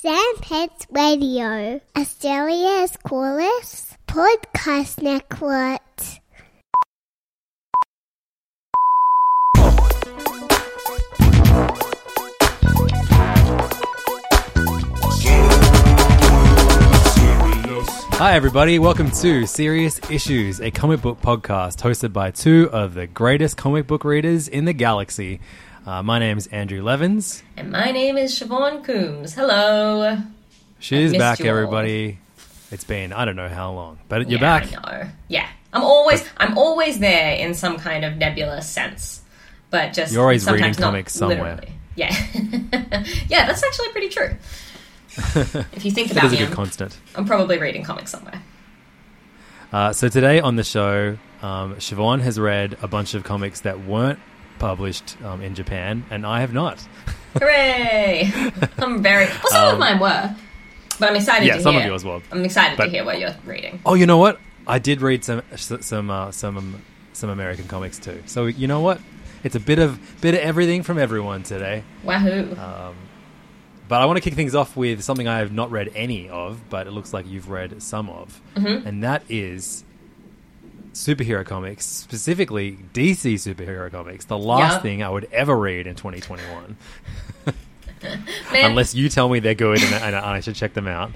Sandpets Radio, Australia's coolest podcast network. Hi, everybody. Welcome to Serious Issues, a comic book podcast hosted by two of the greatest comic book readers in the galaxy. Uh, my name is Andrew Levins. And my name is Siobhan Coombs. Hello. She's back, everybody. It's been I don't know how long, but you're yeah, back. I know. Yeah. I'm always I'm always there in some kind of nebulous sense. But just You're always sometimes reading not comics somewhere. literally. Yeah. yeah, that's actually pretty true. if you think about is a good I'm, constant. I'm probably reading comics somewhere. Uh, so today on the show, um, Siobhan has read a bunch of comics that weren't published um, in Japan, and I have not. Hooray! I'm very well some of mine were. But I'm excited Um, yeah, to some hear. of yours were. I'm excited But- to hear what you're reading. Oh, you know what? I did read some some uh, some some American comics too. So you know what? It's a bit of bit of everything from everyone today. Wahoo. Uh, But I want to kick things off with something I have not read any of, but it looks like you've read some of, Mm-hmm. and that is superhero comics, specifically DC superhero comics. The last Yeah. thing I would ever read in 2021, unless you tell me they're good and, and I should check them out.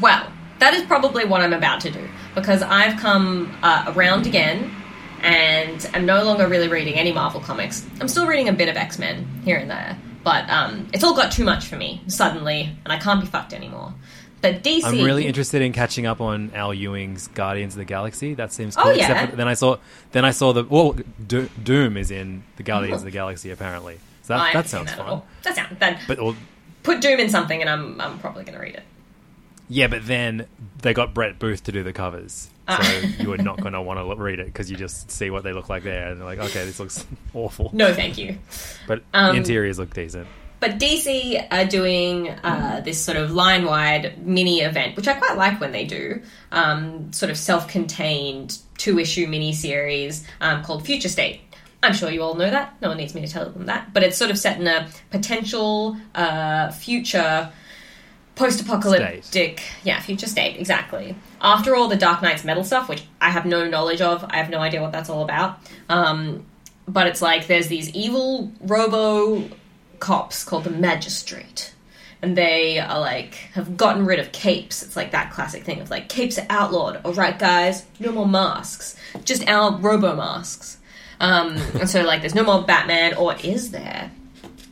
Well, that is probably what I'm about to do because I've come uh, around again and I'm no longer really reading any Marvel comics. I'm still reading a bit of X Men here and there, but um, it's all got too much for me suddenly, and I can't be fucked anymore. But DC, I'm really interested in catching up on Al Ewing's Guardians of the Galaxy. That seems cool. Oh, cool. yeah. Except for, then I saw then I saw the well, Do- Doom is in the Guardians of the Galaxy apparently. So that, that sounds that at fun. That sounds that. But well, put Doom in something, and I'm I'm probably going to read it. yeah, but then they got Brett Booth to do the covers, so Ah. you are not going to want to read it because you just see what they look like there, and they're like, okay, this looks awful. No, thank you. But Um, interiors look decent. But DC are doing uh, this sort of line wide mini event, which I quite like when they do. Um, sort of self contained two issue mini series um, called Future State. I'm sure you all know that. No one needs me to tell them that. But it's sort of set in a potential uh, future post apocalyptic. Yeah, future state, exactly. After all the Dark Knight's metal stuff, which I have no knowledge of, I have no idea what that's all about. Um, but it's like there's these evil robo cops called the Magistrate. And they are like, have gotten rid of capes. It's like that classic thing of like, capes are outlawed. All right, guys, no more masks. Just our robo masks. Um, and so, like, there's no more Batman, or is there?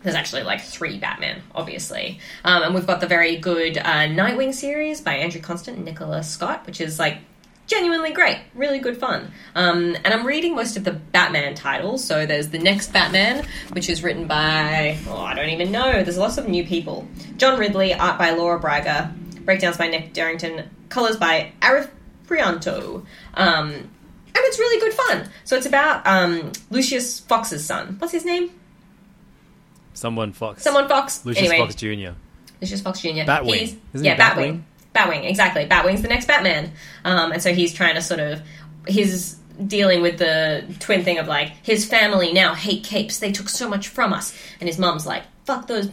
There's actually like three Batman, obviously. Um, and we've got the very good uh, Nightwing series by Andrew Constant and Nicola Scott, which is like genuinely great, really good fun. Um, and I'm reading most of the Batman titles. So there's the next Batman, which is written by, oh, I don't even know. There's lots of new people. John Ridley, art by Laura Braga, breakdowns by Nick Derington, colors by Arif Prianto. Um, and it's really good fun. So it's about um, Lucius Fox's son. What's his name? Someone Fox. Someone Fox. Lucius anyway, Fox Jr. Lucius Fox Jr. Batwing. He's, Isn't yeah, he Batwing. Batwing, exactly. Batwing's the next Batman. Um, and so he's trying to sort of. He's dealing with the twin thing of like, his family now hate capes. They took so much from us. And his mum's like, fuck those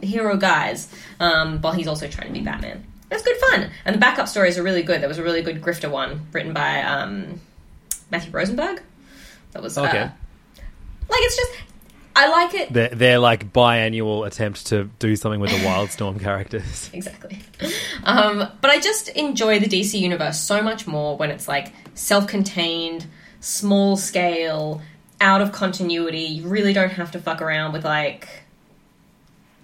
hero guys. Um, while he's also trying to be Batman. That's good fun. And the backup stories are really good. There was a really good grifter one written by um, Matthew Rosenberg. That was. Okay. Uh, like, it's just. I like it. their, their like biannual attempt to do something with the Wildstorm characters. exactly. Um, but I just enjoy the DC universe so much more when it's like self-contained, small scale, out of continuity. You really don't have to fuck around with like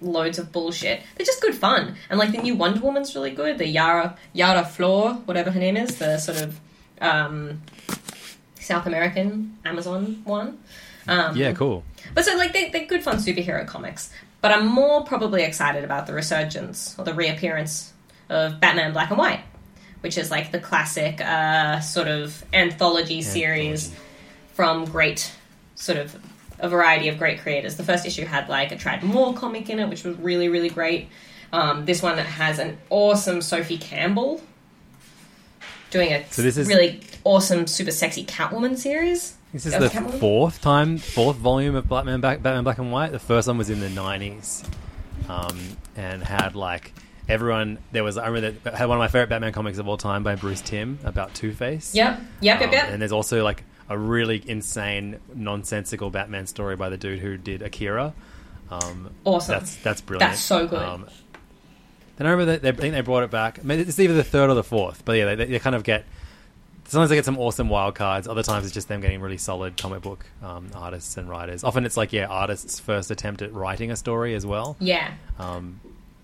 loads of bullshit. They're just good fun. And like the new Wonder Woman's really good. The Yara Yara Flor, whatever her name is, the sort of um, South American Amazon one. Um, Yeah, cool. but so, like, they, they're good fun superhero comics. But I'm more probably excited about the resurgence or the reappearance of Batman Black and White, which is like the classic uh, sort of anthology series from great, sort of a variety of great creators. The first issue had like a Tradd Moore comic in it, which was really, really great. Um, this one that has an awesome Sophie Campbell doing a So this is- really awesome, super sexy Catwoman series. This is the fourth time, fourth volume of Batman, Back, Batman Black and White. The first one was in the nineties, um, and had like everyone. There was I remember that had one of my favorite Batman comics of all time by Bruce Timm about Two Face. Yep, yep, yep, yep. Um, And there's also like a really insane, nonsensical Batman story by the dude who did Akira. Um, Awesome. That's that's brilliant. That's so good. Um, then I remember that they, I think they brought it back. I mean, it's either the third or the fourth, but yeah, they, they kind of get. Sometimes they get some awesome wild cards. Other times it's just them getting really solid comic book um, artists and writers. Often it's like yeah, artists' first attempt at writing a story as well. Yeah, Um,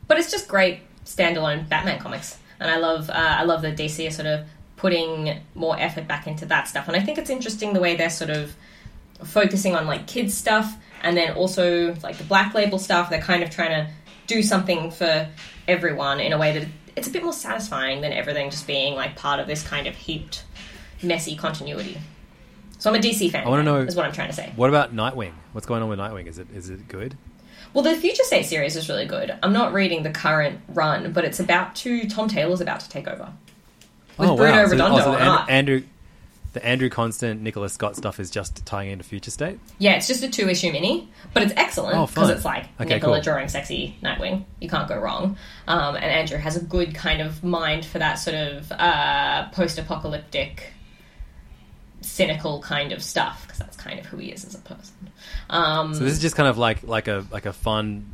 but it's just great standalone Batman comics, and I love uh, I love that DC are sort of putting more effort back into that stuff, and I think it's interesting the way they're sort of focusing on like kids stuff, and then also like the Black Label stuff. They're kind of trying to do something for everyone in a way that it's a bit more satisfying than everything just being like part of this kind of heaped, messy continuity. So I'm a DC fan. I wanna know- is what I'm trying to say. what about Nightwing? What's going on with Nightwing? Is it is it good? Well, the Future State series is really good. I'm not reading the current run, but it's about to Tom Taylor's about to take over with Bruno So- Redondo oh, so the on Andrew, the Andrew Constant, Nicholas Scott stuff is just tying into Future State. yeah, it's just a two issue mini, but it's excellent Oh, because fun. it's like Okay, Nicola cool. drawing sexy Nightwing. You can't go wrong. Um, and Andrew has a good kind of mind for that sort of uh, post apocalyptic, cynical kind of stuff because that's kind of who he is as a person. Um, So this is just kind of like like a like a fun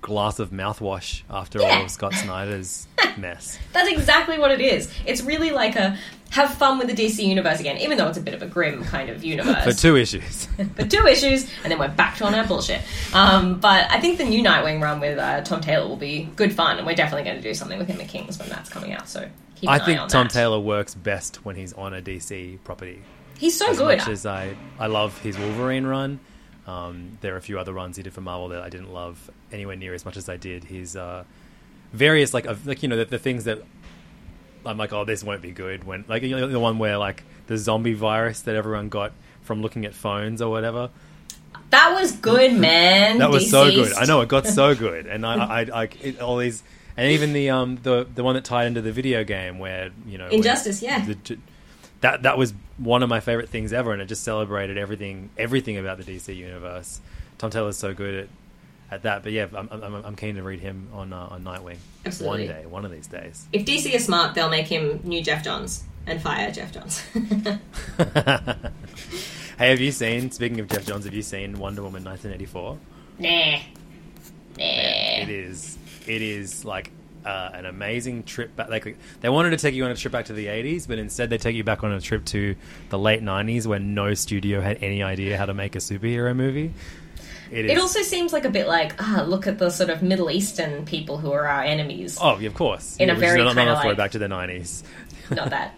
glass of mouthwash after Yeah. all of Scott Snyder's mess. That's exactly what it is. It's really like a have fun with the DC universe again, even though it's a bit of a grim kind of universe. For two issues. For two issues, and then we're back to on our bullshit. Um, but I think the new Nightwing run with uh, Tom Taylor will be good fun, and we're definitely going to do something with him at Kings when that's coming out. So I think Tom that. Taylor works best when he's on a DC property. he's so As good. much as I, I love his Wolverine run, um, there are a few other runs he did for Marvel that I didn't love anywhere near as much as I did his uh, various like of- like you know the, the things that I'm like oh this won't be good when like you know, the one where like the zombie virus that everyone got from looking at phones or whatever. that was good, man. That was so good. I know it got so good, and I, I, I it, all these, and even the um the the one that tied into the video game where you know Injustice, yeah. the- that that was one of my favorite things ever, and it just celebrated everything everything about the DC universe. Tom Taylor's so good at at that, but yeah, I'm I'm, I'm keen to read him on uh, on Nightwing Absolutely. one day, one of these days. If DC is smart, they'll make him new Geoff Johns and fire Geoff Johns. Hey, have you seen? Speaking of Geoff Johns, have you seen Wonder Woman 1984? nah, nah. It is. It is like uh, an amazing trip back. Like they wanted to take you on a trip back to the '80s, but instead they take you back on a trip to the late '90s, when no studio had any idea how to make a superhero movie. It is. It also seems like a bit like ah, look at the sort of Middle Eastern people who are our enemies. oh, yeah, of course. In a very not, not like- throwback to the '90s. not that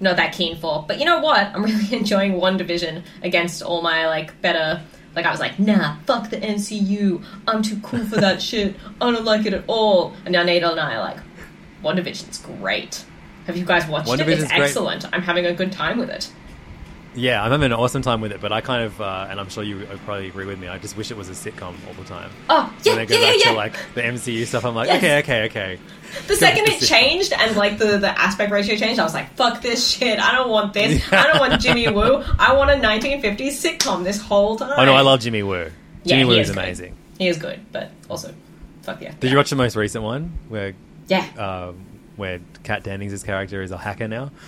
not that keen for. But you know what? I'm really enjoying WandaVision against all my like better. Like I was like, nah, fuck the MCU. I'm too cool for that shit. I don't like it at all. And now Nate and I are like, WandaVision's great. Have you guys watched it? It's great. excellent. I'm having a good time with it. Yeah, I'm having an awesome time with it, but I kind of, uh, and I'm sure you probably agree with me. I just wish it was a sitcom all the time. Oh yeah, when they go yeah, back yeah. to like the MCU stuff, I'm like, Yes. okay, okay, okay. the second it changed and like the, the aspect ratio changed, I was like, fuck this shit. I don't want this. I don't want Jimmy Woo. I want a 1950s sitcom this whole time. Oh no, I love Jimmy Woo. Yeah, Jimmy Woo is amazing. He is good, but also, fuck yeah. Did you watch the most recent one where Yeah. um, where Kat Dennings' character is a hacker now?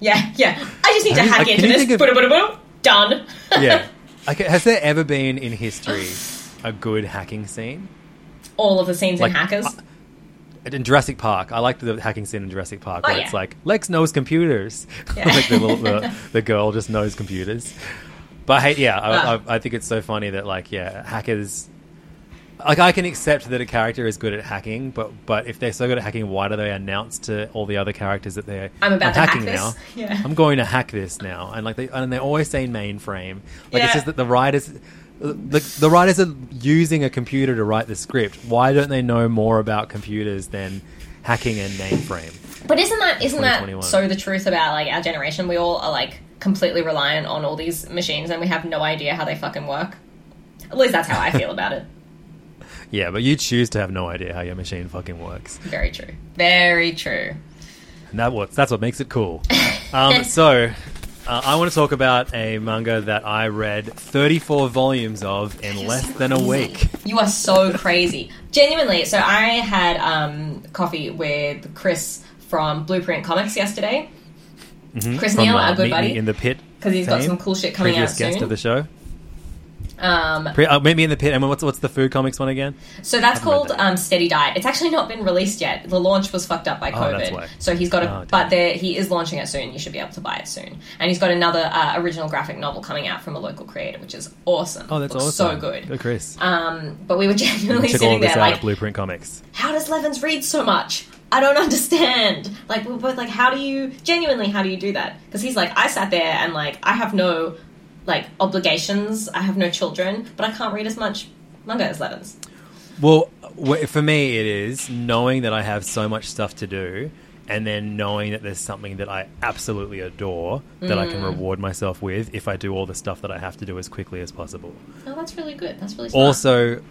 Yeah, yeah. I just need to hack uh, into this. of- Boom. Done. yeah. Okay, has there ever been in history a good hacking scene? All of the scenes Like, in Hackers. uh, In Jurassic Park, I liked the hacking scene in Jurassic Park Oh, where yeah. it's like Lex knows computers, Yeah. like the, little, the the girl just knows computers. But I hate, yeah, I, Ah. I, I think it's so funny that like yeah, hackers. Like I can accept that a character is good at hacking, but but if they're so good at hacking, why do they announce to all the other characters that they're I'm about to hack hacking this." now? Yeah. I'm going to hack this now, and like they and they always say mainframe. Like Yeah. it's just that the writers, the, the writers are using a computer to write the script. Why don't they know more about computers than hacking and mainframe? But isn't that isn't that so the truth about like our generation? We all are like completely reliant on all these machines, and we have no idea how they fucking work. At least that's how I feel about it. Yeah, but you choose to have no idea how your machine fucking works. Very true. Very true. And that what that's what makes it cool. Um, so, uh, I want to talk about a manga that I read 34 volumes of in less than a week. You are so crazy. Genuinely. So I had um, coffee with Chris from Blueprint Comics yesterday. Chris Mm-hmm. From Neal, uh, our good Meet Me buddy. in the pit, because he's got some cool shit coming previous out guest soon. of the show. Um, Pre- uh, Meet Me in the Pit, and what's what's the food comics one again? So that's called that. um, Steady Diet. It's actually not been released yet. The launch was fucked up by Oh, that's COVID. why. So he's got a, Oh, but there he is launching it soon. You should be able to buy it soon. And he's got another uh, original graphic novel coming out from a local creator, which is awesome. Oh, that's Looks awesome. So good. Go, Chris. Um, but we were genuinely Check all sitting this there out like, Blueprint Comics. how does Levins read so much? I don't understand. Like we're both like, how do you genuinely? How do you do that? Because he's like, I sat there and like, I have no like obligations. I have no children, but I can't read as much manga as Levins. Well, for me, it is knowing that I have so much stuff to do, and then knowing that there's something that I absolutely adore that I Mm. can reward myself with if I do all the stuff that I have to do as quickly as possible. Oh, that's really good. That's really smart. Also,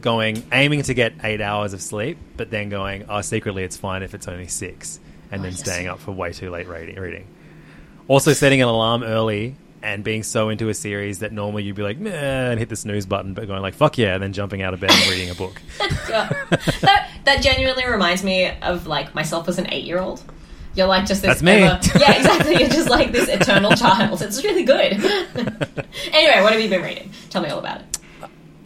going aiming to get eight hours of sleep, but then going, oh, secretly it's fine if it's only six, and then yes. staying up for way too late reading. reading. Also, setting an alarm early and being so into a series that normally you'd be like, meh, and hit the snooze button, but going like, fuck yeah, and then jumping out of bed and reading a book. Yeah. that that genuinely reminds me of like myself as an eight year old. You're like just this. That's me. ever- yeah, exactly. You're just like this eternal child. It's really good. anyway, what have you been reading? Tell me all about it.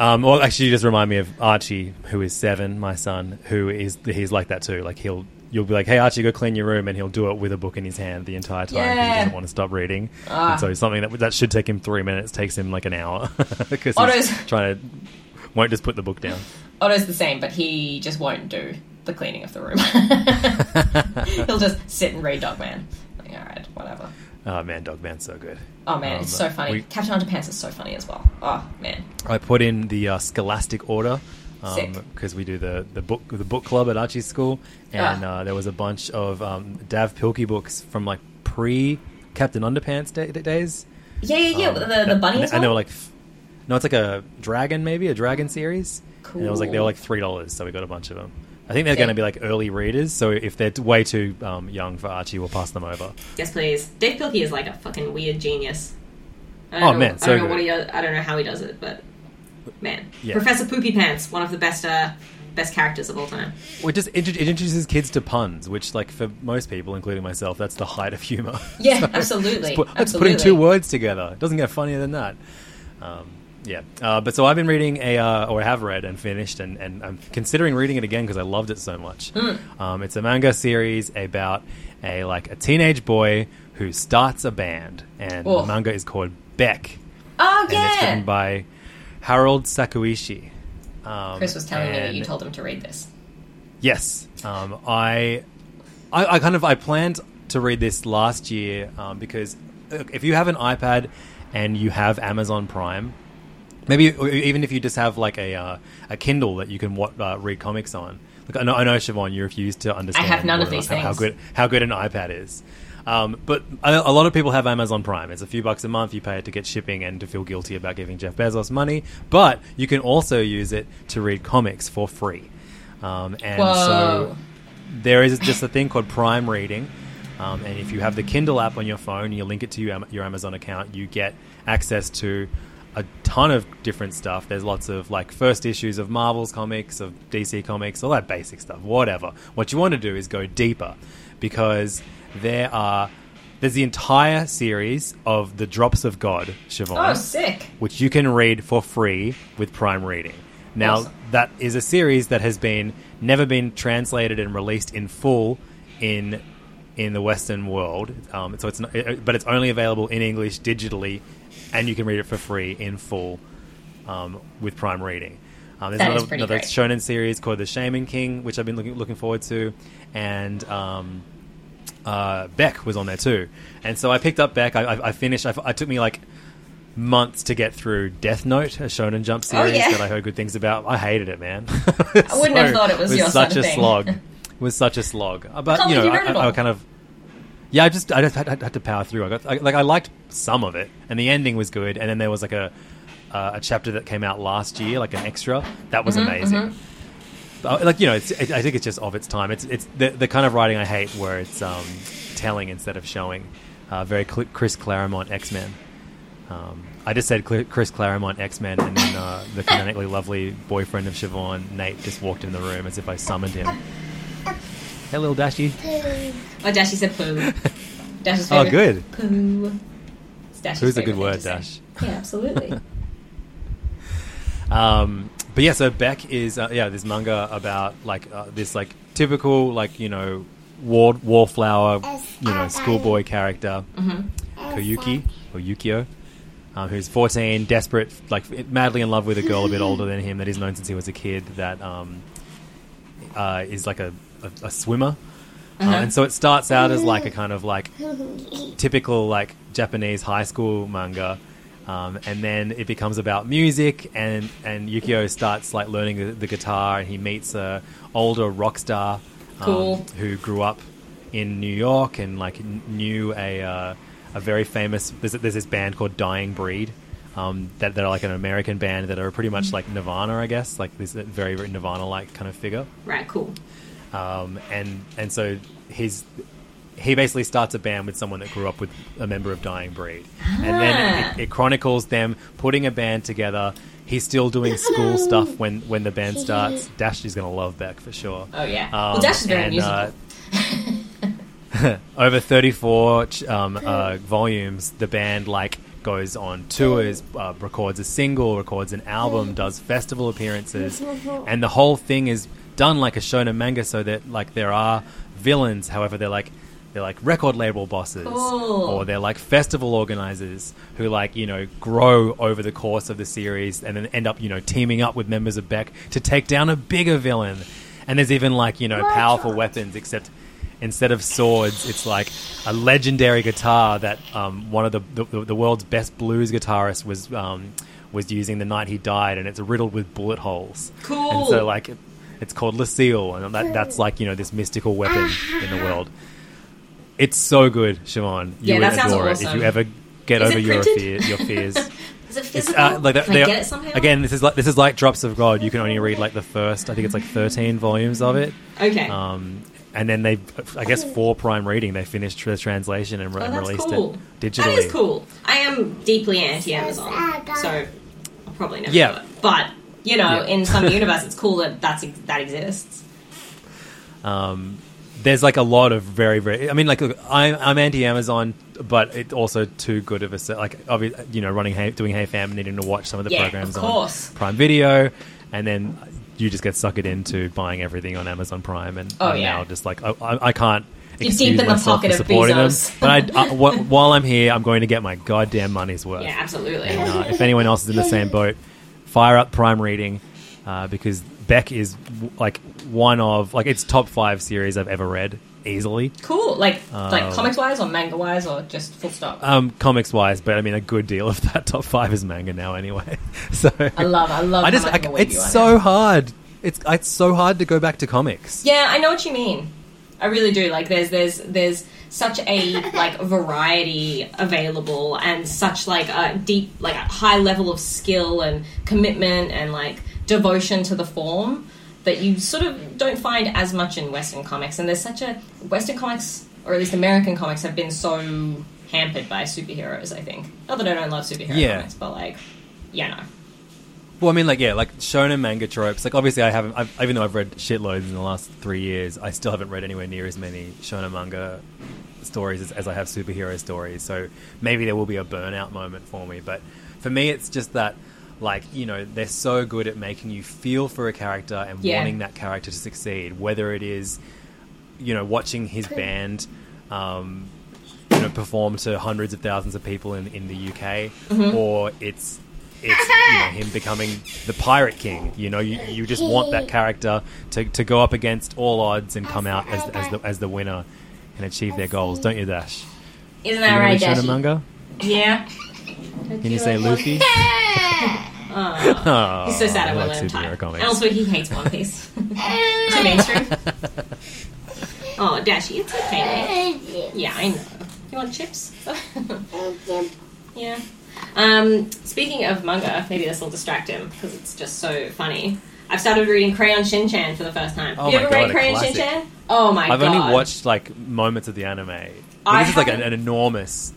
Um, well, actually, you just remind me of Archie, who is seven, my son, who is he's like that too. Like he'll you'll be like, "Hey, Archie, go clean your room," and he'll do it with a book in his hand the entire time because he Yeah. doesn't want to stop reading. Ah. And so something that that should take him three minutes takes him like an hour because Otto's- he's trying to won't just put the book down. Otto's the same, but he just won't do the cleaning of the room. He'll just sit and read Dogman. Like, all right, whatever. Oh man, Dogman's so good. Oh man, Um, it's so funny. we- Captain Underpants is so funny as well. Oh man, I put in the uh, Scholastic order Because we do the, the book the book club at Archie's school, and Ah. uh, there was a bunch of um, Dav Pilkey books from like pre Captain Underpants day- days. yeah, yeah, yeah. Um, the the bunny and, and they were like, f- no, it's like a dragon, maybe a dragon series. And it was like they were like three dollars, so we got a bunch of them. I think they're Okay. going to be like early readers, so if they're way too um, young for Archie, we'll pass them over. Yes, please. Dav Pilkey is like a fucking weird genius. I Oh, don't know, man, I don't know good. what he. does- I don't know how he does it, but man, Yeah. Professor Poopy Pants, one of the best uh, best characters of all time. Well, it just intro- it introduces kids to puns, which, like for most people, including myself, that's the height of humor. Yeah, So, absolutely. Let's absolutely. put in two words together. It doesn't get funnier than that. Um, yeah, uh, but so I've been reading a, uh, or I have read and finished, and, and I'm considering reading it again because I loved it so much. Hmm. Um, it's a manga series about a like a teenage boy who starts a band, and Oh. the manga is called Beck, Oh and it's written by Harold Sakuishi. Um, Chris was telling me that you told him to read this. Yes, um, I, I, I kind of I planned to read this last year um, because if you have an iPad and you have Amazon Prime, maybe even if you just have like a uh, a Kindle that you can wa- uh, read comics on. Like I know, I know, Siobhan, you refuse to understand. I have none of these how, how things. good how good an iPad is. Um, but a, a lot of people have Amazon Prime. It's a few bucks a month. You pay it to get shipping and to feel guilty about giving Jeff Bezos money. But you can also use it to read comics for free. Um, and Whoa. so there is just a thing called Prime Reading. Um, and if you have the Kindle app on your phone, you link it to your, your Amazon account, you get access to a ton of different stuff. There's lots of like first issues of Marvel's comics, of DC comics, all that basic stuff, whatever. What you want to do is go deeper because there are there's the entire series of the Drops of God, Siobhan Oh, sick. which you can read for free with Prime Reading. Now, Awesome. that is a series that has been never been translated and released in full in in the Western world. Um, so it's not, it, but it's only available in English digitally, and you can read it for free in full um, with Prime Reading. Um, there's That another, another shonen series called The Shaman King, which I've been looking looking forward to, and um, uh, Beck was on there too. And so I picked up Beck. I, I, I finished. I, I took me like months to get through Death Note, a Shonen Jump series Oh, yeah. that I heard good things about. I hated it, man. I wouldn't have thought it was your such a thing. slog. It was such a slog. Uh, But you know, you I, I, kind of. Yeah, I just I just had, had to power through. I got I, like I liked some of it, and the ending was good. And then there was like a uh, a chapter that came out last year, like an extra that was Mm-hmm, amazing. Uh, like you know, it's, it, I think it's just of its time. It's it's the, the kind of writing I hate, where it's um, telling instead of showing. Uh, very Cl- Chris Claremont X Men. Um, I just said Cl- Chris Claremont X Men, and then uh, the canonically lovely boyfriend of Siobhan, Nate, just walked in the room as if I summoned him. Hey, little Dashy. Oh, Dashy said poo. Dash's Oh, good. Poo. It's Dash's Poo's a good word, thing to say. Dash. Yeah, absolutely. Um, but yeah, so Beck is uh, yeah this manga about like uh, this like typical like you know war wallflower you know schoolboy character. Koyuki or Yukio. Um, who's 14, desperate, like madly in love with a girl a bit older than him that he's known since he was a kid. That um, uh, is like a, a, a swimmer, Uh, and so it starts out as like a kind of like typical like Japanese high school manga, um, and then it becomes about music, and and Yukio starts like learning the, the guitar, and he meets a older rock star um, Cool. who grew up in New York and like knew a uh, a very famous. There's, there's this band called Dying Breed. Um, that, that are like an American band that are pretty much like Nirvana, I guess, like this very, very Nirvana-like kind of figure right, cool. um, and and so he's he basically starts a band with someone that grew up with a member of Dying Breed, and then Ah. it, it chronicles them putting a band together. He's still doing school stuff when when the band starts. Dash is going to love Beck for sure. Oh, yeah. Um, well, Dash is very and, musical. uh, over 34 um, uh, volumes the band like goes on tours uh, records a single records an album does festival appearances and the whole thing is done like a shonen manga so that like there are villains however they're like they're like record label bosses. Cool. or they're like festival organizers who like you know grow over the course of the series and then end up you know teaming up with members of beck to take down a bigger villain. And there's even like you know powerful weapons except instead of swords it's like a legendary guitar that um, one of the, the the world's best blues guitarists was um, was using the night he died and it's riddled with bullet holes. Cool. and so like it's called Lucille and that, that's like you know this mystical weapon in the world it's so good Siobhan you Yeah, would that sounds adore it if you ever get Is over it your printed? fear, your fears Is it it's physical? uh, like Can they, I get it somehow? again this is like this is like drops of god you can only read like the first i think it's like 13 volumes of it Okay. um, and then they i guess for prime reading they finished the translation and, re- oh, and that's released cool. it digitally That is cool. I am deeply anti-Amazon, so I'll probably never Yeah. do it. But you know, Yeah. in some universe, it's cool that that's that exists. There's like a lot of very very i mean like look, i'm, I'm anti-amazon but it's also too good of a se- like obvi- you know running hey, doing hey fam needing to watch some of the Yeah, programs of on prime video and then you just get suckered into buying everything on amazon prime and Oh, I'm yeah. now just like i, I, I can't You're excuse deep in the pocket of supporting Bezos. them but I, I, while i'm here i'm going to get my goddamn money's worth Yeah, absolutely. and uh, if anyone else is in the same boat, fire up Prime Reading uh, because Beck is like one of like it's top five series I've ever read easily, Cool. Like like comics wise or manga wise or just full stop. um, comics wise. But I mean, a good deal of that top five is manga now anyway. So I love I love. I just how much of a I, weeb it's so now. hard. It's it's so hard to go back to comics. Yeah, I know what you mean. I really do. Like there's there's there's such a like variety available and such like a deep like a high level of skill and commitment and like devotion to the form that you sort of don't find as much in Western comics. And there's such a Western comics or at least American comics have been so hampered by superheroes, I think. Not that I don't love superhero Yeah. comics, but like yeah, no. Well, I mean, like yeah, like shonen manga tropes. Like obviously, I haven't. I've, even though I've read shitloads in the last three years, I still haven't read anywhere near as many shonen manga stories as, as I have superhero stories. So maybe there will be a burnout moment for me. But for me, it's just that, like, you know, they're so good at making you feel for a character and Yeah. wanting that character to succeed, whether it is, you know, watching his band. Um, you know, perform to hundreds of thousands of people in in the UK, Mm-hmm. or it's it's you know him becoming the pirate king. You know, you, you just want that character to, to go up against all odds and come out as, as the as the winner and achieve their goals, don't you, Dash? Isn't that know right, manga? Yeah. Can you say Luffy? Oh, He's so sad I I won't let him superhero type. And also, he hates One Piece. Too mainstream. Oh, Dashi, it's okay, mate. Yeah, I know. You want chips? yeah. Um, speaking of manga, maybe this will distract him because it's just so funny. I've started reading Crayon Shin-chan for the first time. Oh you ever God, read Crayon classic. Shin-chan? Oh my god. I've only watched like moments of the anime. But I this is like an, an enormous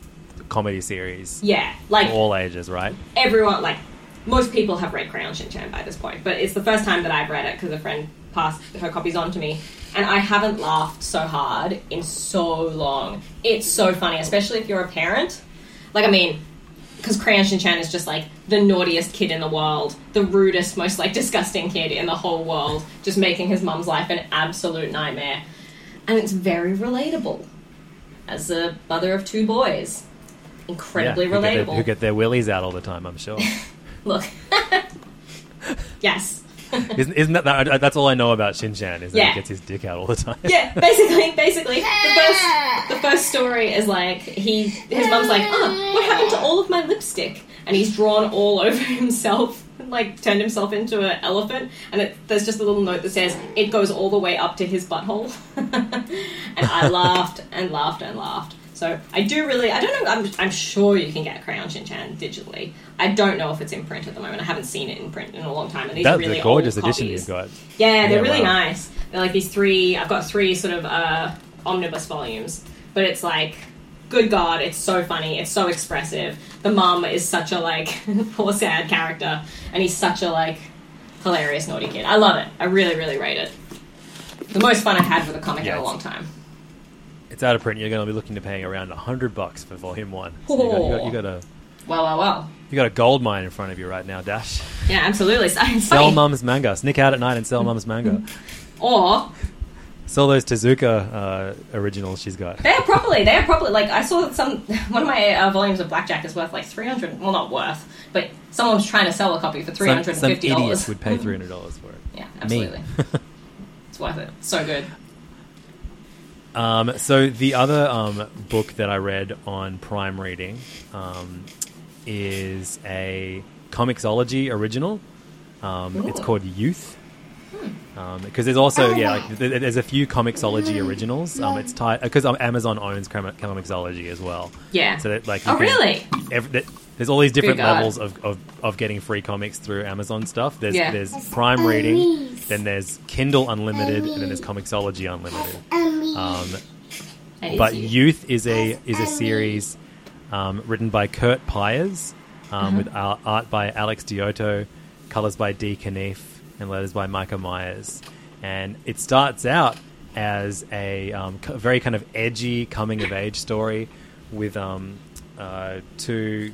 comedy series Yeah, like all ages, right? everyone, like most people have read Crayon Shin-chan by this point, but it's the first time that I've read it because a friend passed her copies on to me, and I haven't laughed so hard in so long. It's so funny, especially if you're a parent. Like, I mean, because Crayon Shin-chan is just like the naughtiest kid in the world, the rudest, most like disgusting kid in the whole world, just making his mum's life an absolute nightmare, and it's very relatable. As a mother of two boys, incredibly who get their- relatable. who get their willies out all the time, I'm sure. Look. yes. isn't, isn't that, that that's all I know about Shin-chan is that Yeah. he gets his dick out all the time. Yeah, basically, basically, the first the first story is like he his mum's like, oh, what happened to all of my lipstick? And he's drawn all over himself, like turned himself into an elephant. And it, there's just a little note that says it goes all the way up to his butthole. and I laughed and laughed and laughed. So I do really, I don't know, I'm, I'm sure you can get Crayon Shin-chan digitally. I don't know if it's in print at the moment. I haven't seen it in print in a long time. And these That's are really a gorgeous old edition copies. you've got. Yeah, they're Yeah, really wow. nice. They're like these three. I've got three sort of uh, omnibus volumes, but it's like, good God, it's so funny. It's so expressive. The mum is such a like poor sad character, and he's such a like hilarious naughty kid. I love it. I really, really rate it. The most fun I've had with a comic Yeah, in a long time. It's out of print. You're going to be looking to paying around hundred bucks for volume one. So you, got, you, got, you got a Well, well, well. you got a gold mine in front of you right now, Dash. Yeah, absolutely. Sell mum's manga. Sneak out at night and sell mum's manga. Or Sell those Tezuka uh, originals she's got. They are properly. They are properly. Like I saw some one of my uh, volumes of Blackjack is worth like three hundred. Well, not worth, but someone was trying to sell a copy for three Some, hundred some fifty idiots would pay three hundred dollars for it. Yeah, absolutely. it's worth it. So good. Um, so the other um, book that I read on Prime Reading um, is a Comixology original. Um, it's called Youth. Because there's also yeah, like, th- there's a few Comixology originals. Um, it's tied because um, Amazon owns Com- Comixology as well. Yeah. So that like you Oh, can- really? ev- th- there's all these different Good levels of, of, of getting free comics through Amazon stuff. There's Yeah. there's Prime Reading, then there's Kindle Unlimited, and then there's Comixology Unlimited. Um, but. Youth is a is a series um, written by Curt Pires, um, Uh-huh. with ar- art by Alex Diotto, colors by Dee Cunniffe, and letters by Micah Myers. And it starts out as a um, very kind of edgy coming of age story with um, uh, two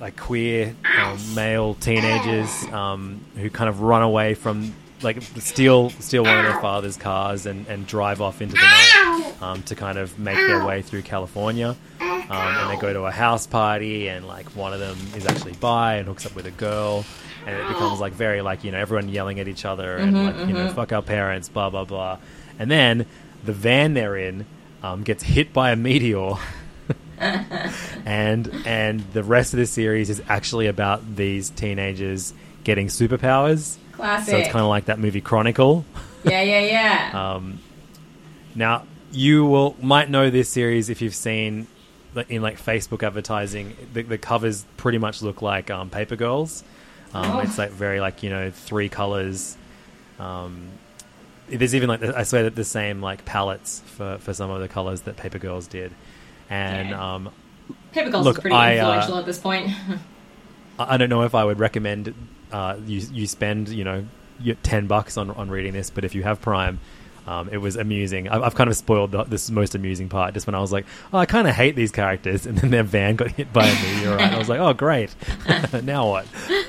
like queer um, male teenagers um, who kind of run away from like steal steal one of their father's cars and, and drive off into the night um, to kind of make their way through California. Um, and they go to a house party and like one of them is actually bi and hooks up with a girl. And it becomes like very like you know everyone yelling at each other and like you know fuck our parents blah blah blah. And then the van they're in um, gets hit by a meteor and and the rest of the series is actually about these teenagers getting superpowers. Classic. So it's kind of like that movie Chronicle. yeah, yeah, yeah. Um, now you will might know this series if you've seen in like Facebook advertising. The, the covers pretty much look like um, Paper Girls. Um, Oh. It's like very like you know three colors. Um, there's even like I swear that the same like palettes for, for some of the colors that Paper Girls did, and Yeah. um, Paper look, is pretty I, uh, influential at this point. I don't know if I would recommend uh, you you spend you know your ten bucks on on reading this, but if you have Prime, Um, it was amusing. I, I've kind of spoiled the, this most amusing part just when I was like, oh, I kind of hate these characters, and then their van got hit by a meteorite. and I was like, oh, great. now what?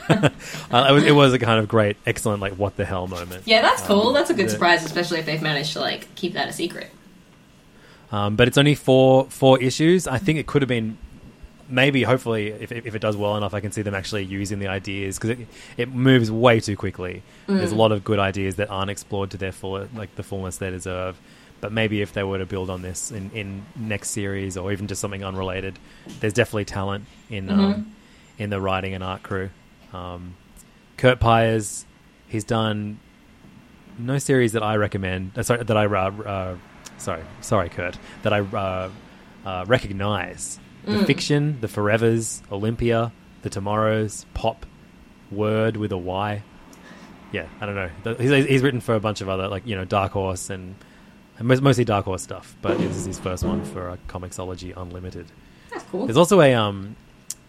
uh, it, was, it was a kind of great, excellent, like, what the hell moment. Yeah, that's cool. Um, that's a good the- surprise, especially if they've managed to like keep that a secret. Um, but it's only four four issues. I think it could have been maybe, hopefully, if, if it does well enough, I can see them actually using the ideas because it, it moves way too quickly. There's a lot of good ideas that aren't explored to their full like the fullness they deserve. But maybe if they were to build on this in, in next series or even just something unrelated, there's definitely talent in um, in the writing and art crew. Um, Curt Pires, he's done no series that I recommend. Uh, sorry, that I uh, uh, sorry, sorry, Kurt, that I uh, uh, recognize. The fiction, the Forevers, Olympia, the Tomorrows, Pop, Word with a Y. Yeah, I don't know. He's, he's written for a bunch of other, like you know, Dark Horse and, and mostly Dark Horse stuff. But this is his first one for uh, Comixology Unlimited. That's cool. There's also a um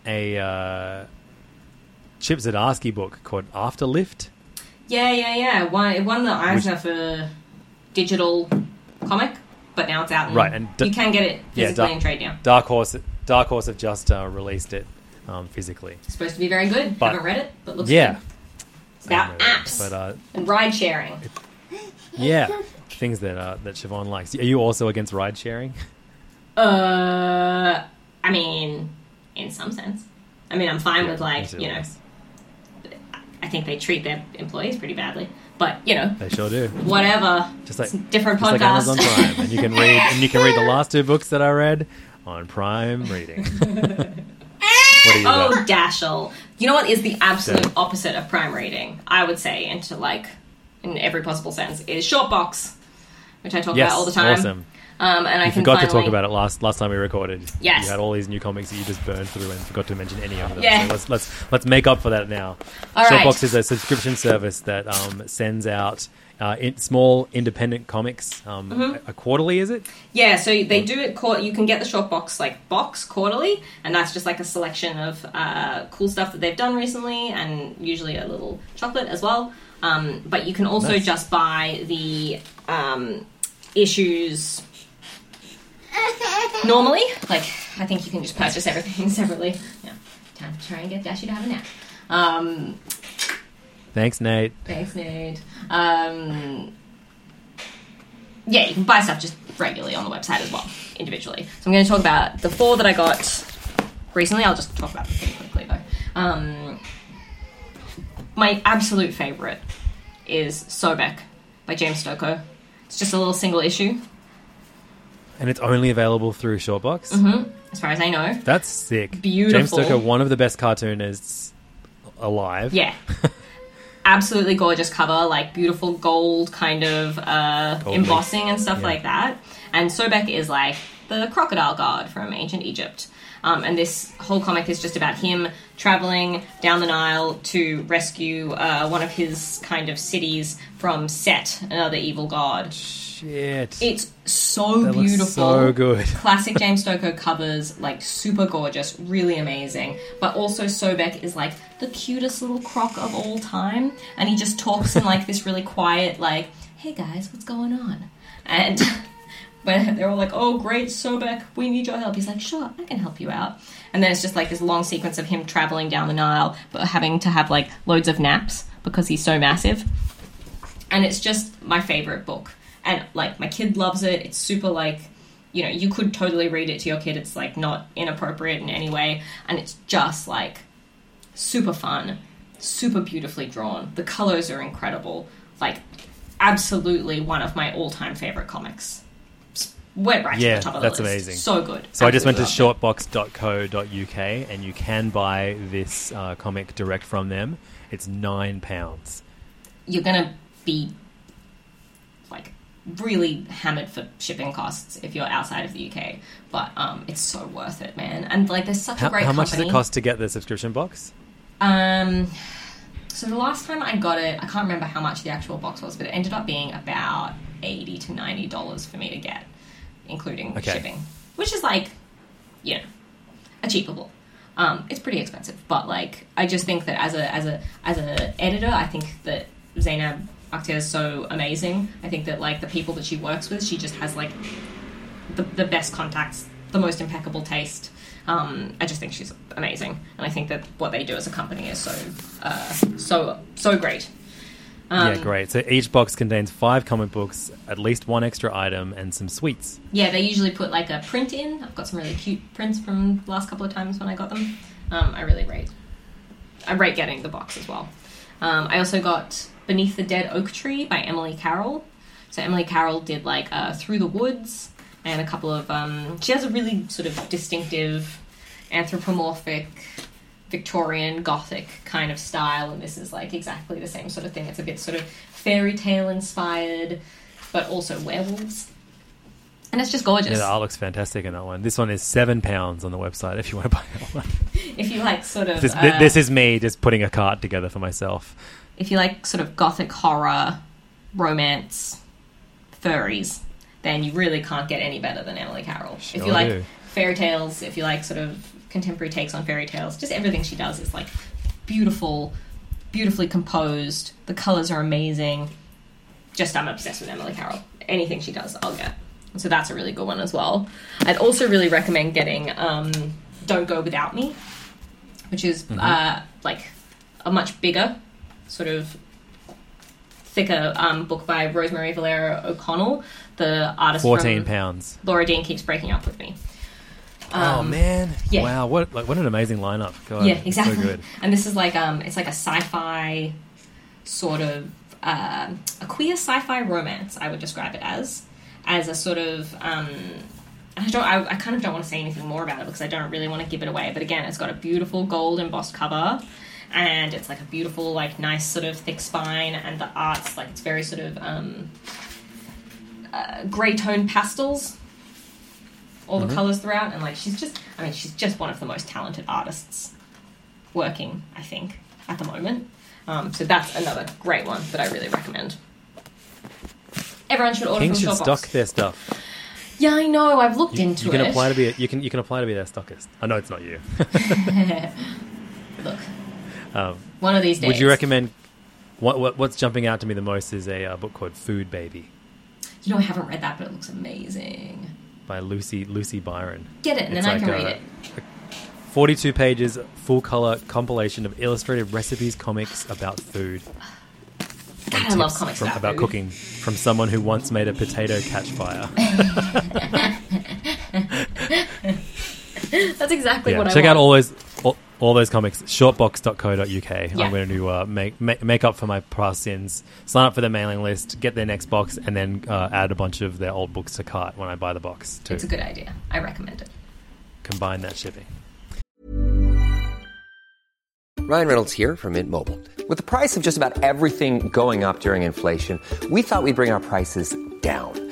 a uh, Chip Zdarsky book called Afterlift. Yeah, yeah, yeah. One, it won the Eisner for digital comic, but now it's out. In, Right, and d- you can get it Yeah, physically da- in trade now. Dark Horse Dark Horse have just uh, released it um, physically. It's supposed to be very good. But- Haven't read it, but looks Yeah, good. It's about apps but uh, and ride sharing. yeah, things that uh, that Siobhan likes. Are you also against ride sharing? Uh, I mean, in some sense. I mean, I'm fine with like you know. I think they treat their employees pretty badly, but you know, They sure do. whatever. Just like different just like. Amazon Prime, and you can read and you can read the last two books that I read on Prime Reading. what you Oh. Dashel. You know what is the absolute Yeah. opposite of prime reading? I would say, into like, in every possible sense, is short box, which I talk Yes, about all the time. awesome. Um, and I You forgot to talk about it last last time we recorded. Yes. you had all these new comics that you just burned through and forgot to mention any of them. Yeah. So let's let's let's make up for that now. All right. Shortbox is a subscription service that um, sends out uh, in, small independent comics. Um, Mm-hmm. a, a quarterly, is it? Yeah, so they do it. Quar- you can get the short box like box quarterly, and that's just like a selection of uh, cool stuff that they've done recently, and usually a little chocolate as well. Um, but you can also Nice. just buy the um, issues normally. Like I think you can just purchase everything separately. Yeah, time to try and get Dashy to have a nap. Um, Thanks, Nate. Thanks, Nate. Um, yeah, you can buy stuff just regularly on the website as well, individually. So I'm going to talk about the four that I got recently. I'll just talk about them pretty quickly, though. Um, my absolute favourite is Sobek by James Stokoe. It's just a little single issue, And it's only available through Shortbox. as far as I know. That's sick. Beautiful. James Stokoe, one of the best cartoonists alive. Yeah. Absolutely gorgeous cover, like beautiful gold kind of uh, Gold embossing and stuff Yeah. like that. And Sobek is like the crocodile god from ancient Egypt. Um, and this whole comic is just about him traveling down the Nile to rescue uh, one of his kind of cities from Set, another evil god. Shit. It's so That beautiful. so good. Classic James Stokoe covers, like super gorgeous, really amazing. But also Sobek is like the cutest little croc of all time, and he just talks in like this really quiet, like, "Hey guys, what's going on?" And when they're all like, "Oh great, Sobek, we need your help," he's like, "Sure, I can help you out." And then it's just like this long sequence of him traveling down the Nile, but having to have like loads of naps because he's so massive and it's just my favorite book. And like my kid loves it. It's super like you know you could totally read it to your kid. It's like not inappropriate in any way, and it's just like super fun, super beautifully drawn. The colors are incredible. Like absolutely one of my all-time favorite comics. Went right Yeah, to the top of the that's list. amazing. So good. So I just went to shortbox.co.uk and you can buy this uh, comic direct from them. It's nine pounds. You're gonna be really hammered for shipping costs if you're outside of the UK, but um, it's so worth it, man. And like, there's such How, a great. how much does it cost to get the subscription box? Um, so the last time I got it, I can't remember how much the actual box was, but it ended up being about eighty to ninety dollars for me to get, including Okay. shipping, which is like, you know, achievable. Um, it's pretty expensive, but like I just think that as a as a as a editor, I think that Zainab Akhtar is so amazing. I think that like the people that she works with, she just has like the, the best contacts, the most impeccable taste. Um, I just think she's amazing, and I think that what they do as a company is so uh, so so great. Um, yeah, great. So each box contains five comic books, at least one extra item, and some sweets. Yeah, they usually put like a print in. I've got some really cute prints from the last couple of times when I got them. Um, I really rate. I rate getting the box as well. Um, I also got Beneath the Dead Oak Tree by Emily Carroll. So Emily Carroll did like uh, Through the Woods and a couple of. Um, she has a really sort of distinctive, anthropomorphic, Victorian Gothic kind of style, and this is like exactly the same sort of thing. It's a bit sort of fairy tale inspired, but also werewolves. And it's just gorgeous. Yeah, the art looks fantastic in that one. This one is seven pounds on the website if you want to buy that one. if you like sort of. This, uh, this is me just putting a cart together for myself. If you like sort of gothic horror, romance, furries, then you really can't get any better than Emily Carroll. if Sure you like do. fairy tales, if you like sort of contemporary takes on fairy tales, just everything she does is like beautiful, beautifully composed. The colors are amazing. Just I'm obsessed with Emily Carroll. Anything she does, I'll get. So that's a really good one as well. I'd also really recommend getting um, Don't Go Without Me, which is uh, like a much bigger, sort of thicker um, book by Rosemary Valero O'Connell, the artist Fourteen pounds. Laura Dean Keeps Breaking Up With Me. oh man! Um, yeah. Wow, what like what an amazing lineup! God, yeah, exactly. So. And this is like um, it's like a sci-fi sort of um a queer sci-fi romance. I would describe it as as a sort of. Um, I don't. I, I kind of don't want to say anything more about it because I don't really want to give it away. But again, it's got a beautiful gold embossed cover, and it's like a beautiful, like nice sort of thick spine, and the art's like it's very sort of um, uh, grey tone pastels all the colors throughout and like she's just i mean she's just one of the most talented artists working i think at the moment um, so that's another great one that i really recommend everyone should order Kings from should Shortbox. stock their stuff. yeah i know i've looked into it. You can it apply to be a, you can you can apply to be their stockist. I know it's not you. look Um, one of these days Would you recommend? What, what what's jumping out to me the most is a uh, book called Food Baby you know i haven't read that but it looks amazing by Lucy Lucy Byron. get it and It's then i can a- read it 42 pages, full color compilation of illustrated recipes, comics about food. God, i love comics from- about, about cooking from someone who once made a potato catch fire. that's exactly yeah, what i check out all those all, all those comics. Shortbox.co.uk. Yeah. I'm going to uh, make, make make up for my past sins. Sign up for their mailing list, get their next box, and then uh, add a bunch of their old books to cart when I buy the box too. it's a good idea i recommend it Combine that shipping. Ryan Reynolds here from Mint Mobile. With the price of just about everything going up during inflation, we thought we'd bring our prices down.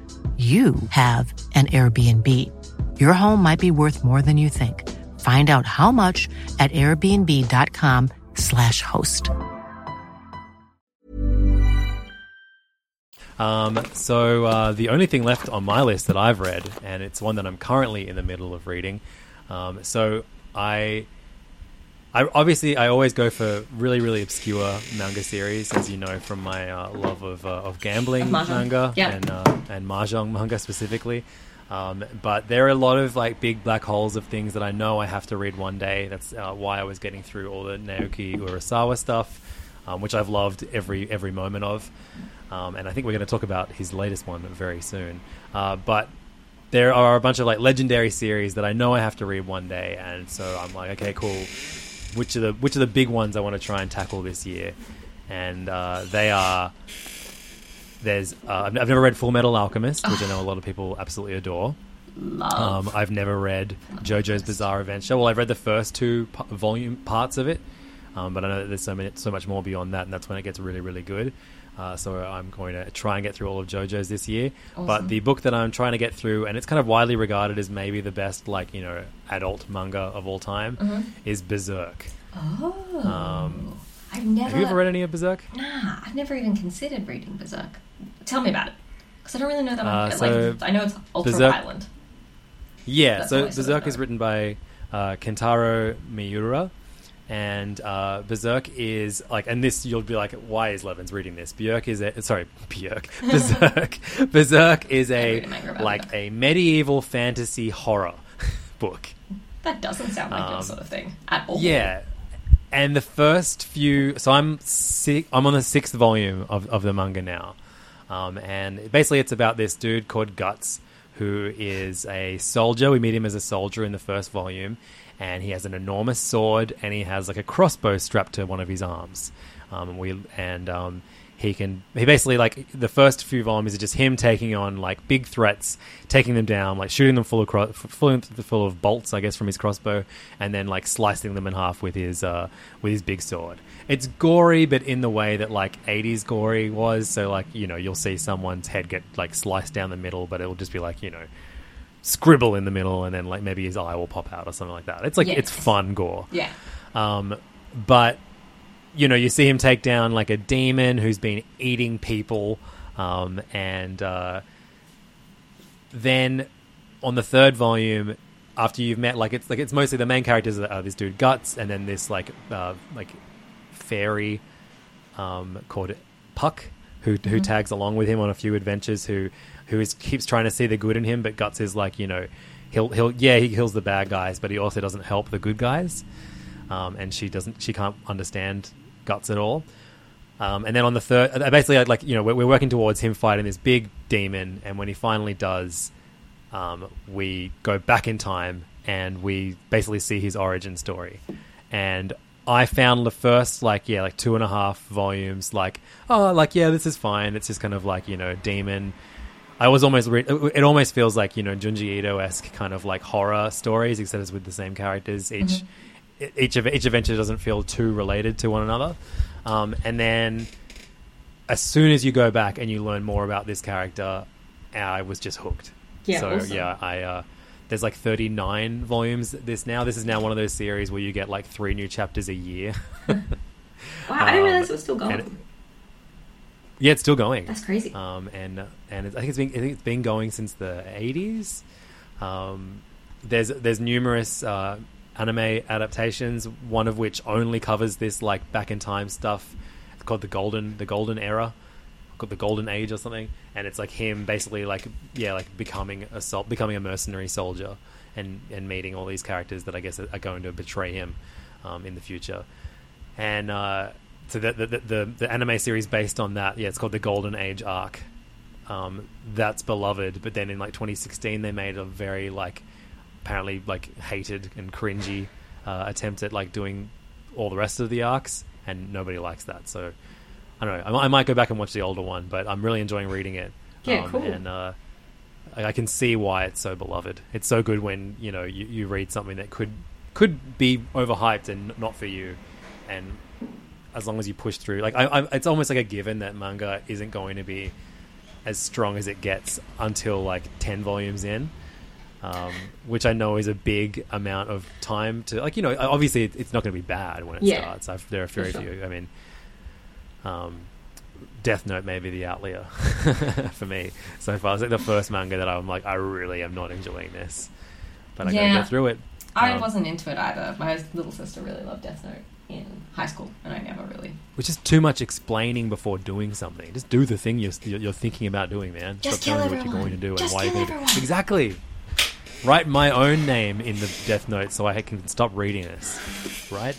you have an Airbnb. Your home might be worth more than you think. Find out how much at airbnb.com/slash host. Um, so uh, the only thing left on my list that I've read, and it's one that I'm currently in the middle of reading, Um, so I, I obviously I always go for really really obscure manga series, as you know from my uh, love of uh, of gambling mahjong. manga Yeah. and uh, and mahjong manga specifically. Um, but there are a lot of like big black holes of things that I know I have to read one day. That's uh, why I was getting through all the Naoki Urasawa stuff, um, which I've loved every every moment of. Um, and I think we're going to talk about his latest one very soon. Uh, but there are a bunch of like legendary series that I know I have to read one day, and so I'm like, okay, cool. Which are the which are the big ones I want to try and tackle this year? And uh, they are there's uh, I've never read Full Metal Alchemist, which I know a lot of people absolutely adore. Love. Um, I've never read JoJo's Bizarre Adventure. Well, I've read the first two p- volume parts of it, um, but I know that there's so many, so much more beyond that, and that's when it gets really, really good. Uh, so I'm going to try and get through all of JoJo's this year. But the book that I'm trying to get through, and it's kind of widely regarded as maybe the best, like you know, adult manga of all time, Mhm. is Berserk. oh. Um, I've never. have you ever read any of Berserk? Nah, I've never even considered reading Berserk. Tell me about it, because I don't really know that. Uh, so like, I know it's ultra Berserk- violent. Yeah, That's so all I sort of Berserk is written by uh, Kentaro Miura, and uh, Berserk is like, and this you'll be like, why is Levins reading this? Björk is a sorry, Björk. Berserk. Berserk is a read a manga about like a medieval fantasy horror book. That doesn't sound like your Um, sort of thing at all. Yeah. And the first few, so I'm si I'm on the sixth volume of, of the manga now, um, and basically it's about this dude called Guts, who is a soldier. We meet him as a soldier in the first volume, and he has an enormous sword, and he has like a crossbow strapped to one of his arms. Um, and we and um, he can he basically like the first few volumes are just him taking on like big threats, taking them down, like shooting them full of cro- full, full of bolts, I guess, from his crossbow, and then like slicing them in half with his uh, with his big sword. It's gory, but in the way that like '80s gory was. So like you know you'll see someone's head get like sliced down the middle, but it'll just be like you know scribble in the middle, and then like maybe his eye will pop out or something like that. It's like Yes. it's fun gore. Yeah. Um, but you know, you see him take down like a demon who's been eating people, um, and uh, then on the third volume, after you've met, like it's like it's mostly the main characters are are this dude Guts, and then this like uh, like fairy um, called Puck, who who Mhm. tags along with him on a few adventures. Who who is keeps trying to see the good in him, but Guts is like you know he'll he'll yeah he kills the bad guys, but he also doesn't help the good guys. Um, and she doesn't she can't understand Guts at all. Um, and then on the third, uh, basically, like- like you know, we're, we're working towards him fighting this big demon, and when he finally does, um, we go back in time and we basically see his origin story. And I found the first, like, yeah, like two and a half volumes, like, oh, like, yeah, this is fine. It's just kind of like, you know, demon. I was almost, re- it almost feels like, you know, Junji Ito esque kind of like horror stories, except it's with the same characters. Each, Mhm. each, of, each adventure doesn't feel too related to one another. Um, and then as soon as you go back and you learn more about this character, I was just hooked. Yeah, so awesome. yeah, I uh, there's like 39 volumes this now. This is now one of those series where you get like three new chapters a year. Wow, I didn't Um, realize it was still going. and- yeah, it's still going. That's crazy. Um, and and it, I think it's been I think it's been going since the 80s. Um, there's there's numerous uh, anime adaptations, one of which only covers this like back in time stuff. It's called the golden the golden era, the golden age or something. And it's like him basically like yeah like becoming a sol- becoming a mercenary soldier and and meeting all these characters that I guess are going to betray him um, in the future. And uh, so the the, the the the anime series based on that, yeah, it's called the Golden Age arc. Um, that's beloved, but then in like 2016 they made a very like apparently like hated and cringy uh, attempt at like doing all the rest of the arcs, and nobody likes that. So I don't know. I, I might go back and watch the older one, but I'm really enjoying reading it. Yeah, um, cool. And uh, I, I can see why it's so beloved. It's so good when you know you, you read something that could could be overhyped and not for you, and as long as you push through, like I, I, it's almost like a given that manga isn't going to be as strong as it gets until like ten volumes in. Um, which I know is a big amount of time to like you know obviously it's not going to be bad when it Yeah. starts. I've, there are very sure. few. I mean, um, Death Note may be the outlier for me so far. It's like the first manga that I'm like I really am not enjoying this, but I Yeah. gotta go through it. I Um, wasn't into it either. My little sister really loved Death Note in high school, and I never really. Which is too much explaining before doing something. Just do the thing you're, you're thinking about doing, man. Just Stop telling kill me what you're going to do everyone. and why Just you're kill going to everyone. Exactly. Write my own name in the Death Note so I can stop reading this. Right?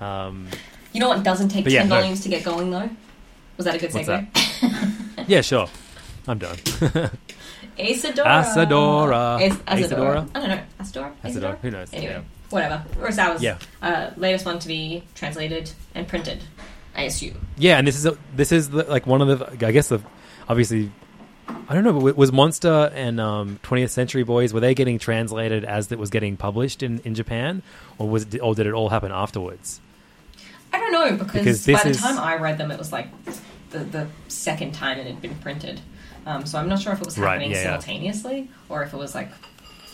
Um, You know what doesn't take But yeah, ten no. volumes to get going though? Was that a good What's segue? yeah, sure. I'm done. Asadora. Asadora. As- Asadora? I don't know. Asadora. Asadora? Who knows? Anyway, Yeah. whatever. Urasawa's Yeah. uh, latest one to be translated and printed. I assume. Yeah, and this is a, this is the, like one of the I guess the obviously I don't know, but was Monster and um, 20th Century Boys were they getting translated as it was getting published in, in Japan, or was it, or did it all happen afterwards? I don't know because, Because by the is- time I read them, it was like the the second time it had been printed. Um, so I'm not sure if it was happening yeah, yeah. simultaneously or if it was like.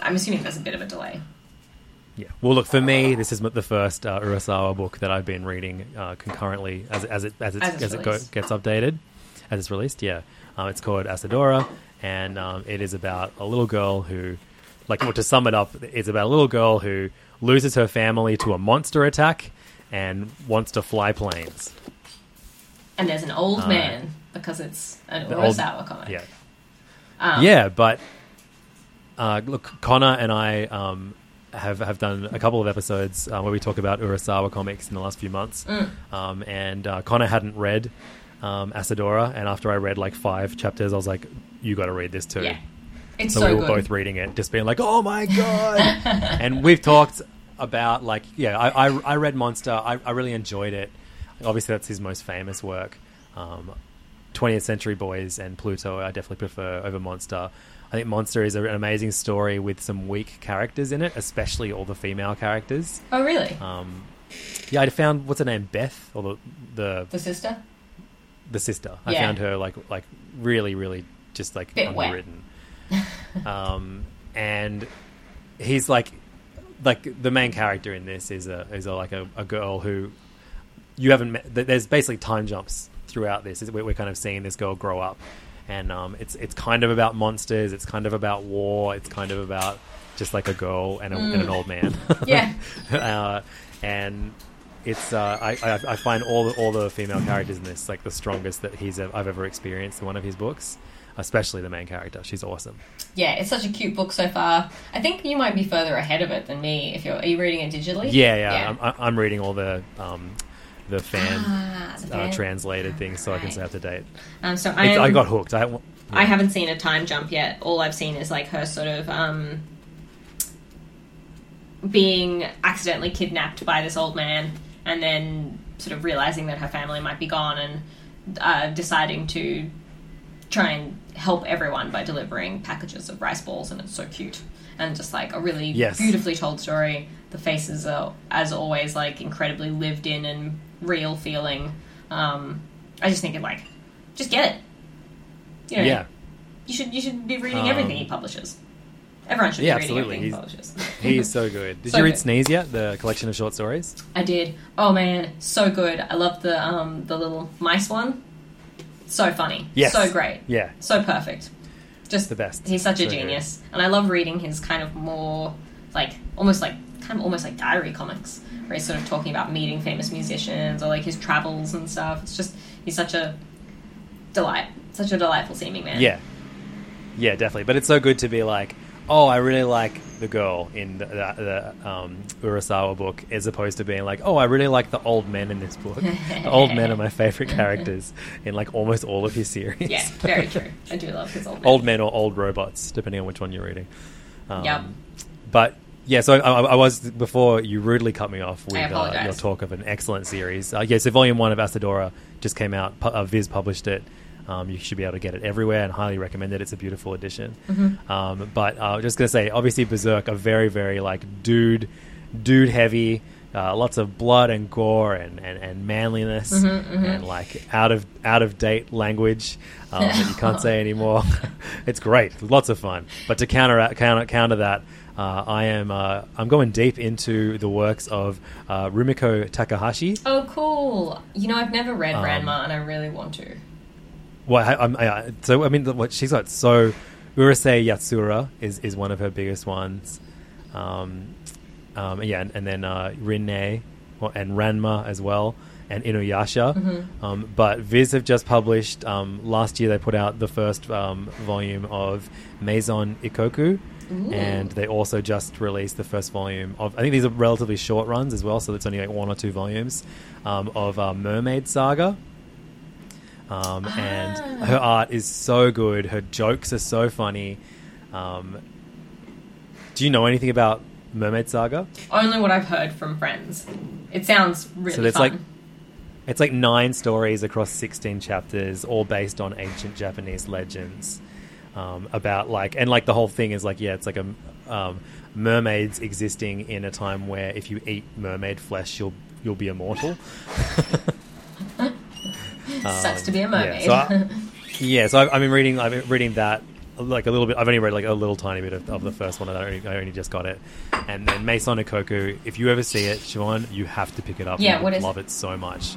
I'm assuming there's a bit of a delay. Yeah. Well, look for me, this is the first uh, Urasawa book that I've been reading uh, concurrently as as it as, it's, As as, it go, gets updated, as it's released. Yeah, um, it's called Asadora, and um, it is about a little girl who, like, well, to sum it up, it's about a little girl who loses her family to a monster attack and wants to fly planes. And there's an old Uh, man because it's an old- Urasawa comic. Yeah. Um, yeah, but uh, look, Connor and I um, have have done a couple of episodes uh, where we talk about Urasawa comics in the last few months, Mm. um, and uh, Connor hadn't read um, Asadora, and after I read like five chapters, I was like, "You got to read this too." Yeah. It's so, so we were good. both reading it, just being like, "Oh my god!" and we've talked about like, yeah, I I, I read Monster. I, I really enjoyed it. Obviously, that's his most famous work. Um, 20th Century Boys and Pluto, I definitely prefer over Monster. I think Monster is an amazing story with some weak characters in it, especially all the female characters. Oh, really? Um, yeah, I found what's her name, Beth, or the the, the sister? the sister. I found her like like really really just like Bit underwritten. um, and he's like like the main character in this is a is a, like a, a girl who you haven't met. There's basically time jumps throughout this. We're, we're kind of seeing this girl grow up, and um, it's it's kind of about monsters. It's kind of about war. It's kind of about just like a girl and, a, and an Mm. old man. Yeah. uh, and it's uh, I, I I find all the all the female characters in this like the strongest that he's ev- I've ever experienced in one of his books, especially the main character. She's awesome. Yeah, it's such a cute book so far. I think you might be further ahead of it than me. If you're, are you reading it digitally? Yeah, yeah. I'm, I- I'm reading all the um, the fan, Ah, the uh, fan- translated things so I can stay up to date. Um, so I, am, I got hooked. I, I haven't seen a time jump yet. All I've seen is like her sort of um, being accidentally kidnapped by this old man, and then sort of realizing that her family might be gone, and uh, deciding to try and help everyone by delivering packages of rice balls, and it's so cute and just like a really Yes. beautifully told story. The faces are, as always, like incredibly lived in and real feeling. Um, I just think it like, just get it. You know, yeah, you should you should be reading Um, everything he publishes. Everyone should yeah, be reading absolutely. everything he publishes. he is so good. Did So you read good. Sneeze yet? The collection of short stories. I did. Oh man, so good. I love the um the little mice one. So funny. Yes. So great. Yeah. So perfect. Just the best. He's such a So good. genius, and I love reading his kind of more like almost like kind of almost like diary comics, where he's sort of talking about meeting famous musicians or like his travels and stuff. It's just he's such a delight, such a delightful seeming man. Yeah, yeah, definitely. But it's so good to be like, oh, I really like the girl in the, the, the um, Urasawa book, as opposed to being like, oh, I really like the old men in this book. the old men are my favorite characters in like almost all of his series. Yeah, very true. I do love his old man. old men or old robots, depending on which one you're reading. Um, Yep. But yeah, so I, I, I was before you rudely cut me off with uh, your talk of an excellent series. Uh, yeah, so volume one of Asadora just came out. Pu- uh, Viz published it. Um, you should be able to get it everywhere, and highly recommend it. It's a beautiful edition. Mhm. Um, but uh, I was just gonna say, obviously, Berserk are very, very like dude, dude heavy. Uh, lots of blood and gore and, and, and manliness Mhm, mhm. and like out of out of date language um, that you can't say anymore. it's great, lots of fun. But to counter counter counter that, uh, I am uh, I'm going deep into the works of uh, Rumiko Takahashi. Oh, cool. You know, I've never read Um, Ranma, and I really want to. Well, I, I'm, I, so I mean, what she's got so Urusei Yatsura is is one of her biggest ones. Um, um, yeah, and, and then uh, Rinne well, and Ranma as well, and Inuyasha. Mhm. Um, but Viz have just published um, last year. They put out the first um, volume of Maison Ikoku, Ooh. and they also just released the first volume of. I think these are relatively short runs as well, so it's only like one or two volumes um, of uh, Mermaid Saga. Um, And Ah. her art is so good. Her jokes are so funny. Um, do you know anything about Mermaid Saga? Only what I've heard from friends. It sounds really so fun. like it's like nine stories across 16 chapters all based on ancient japanese legends um, about like and like the whole thing is like yeah it's like a um, mermaids existing in a time where if you eat mermaid flesh you'll you'll be immortal Sucks to be a Um, mermaid. yeah so, I, yeah, so I've, I've been reading i've been reading that like a little bit i've only read like a little tiny bit of, of the first one I only, I only just got it and then Maison Ikoku if you ever see it Siobhan you have to pick it up Yeah, You what love it? it so much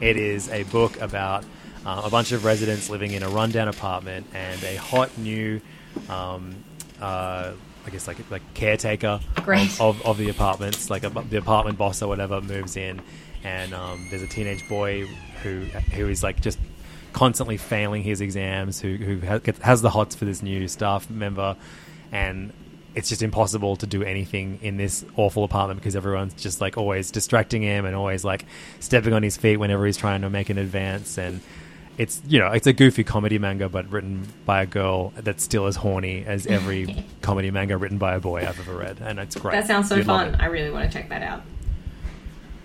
it is a book about uh, a bunch of residents living in a rundown apartment and a hot new um, uh, I guess like like caretaker of, of, of the apartments, like a, the apartment boss or whatever, moves in, and um, there's a teenage boy who who is like just constantly failing his exams, who who has the hots for this new staff member, and it's just impossible to do anything in this awful apartment because everyone's just like always distracting him and always like stepping on his feet whenever he's trying to make an advance and it's you know it's a goofy comedy manga but written by a girl that's still as horny as every comedy manga written by a boy I've ever read and it's great. that sounds so You'd fun. I really want to check that out.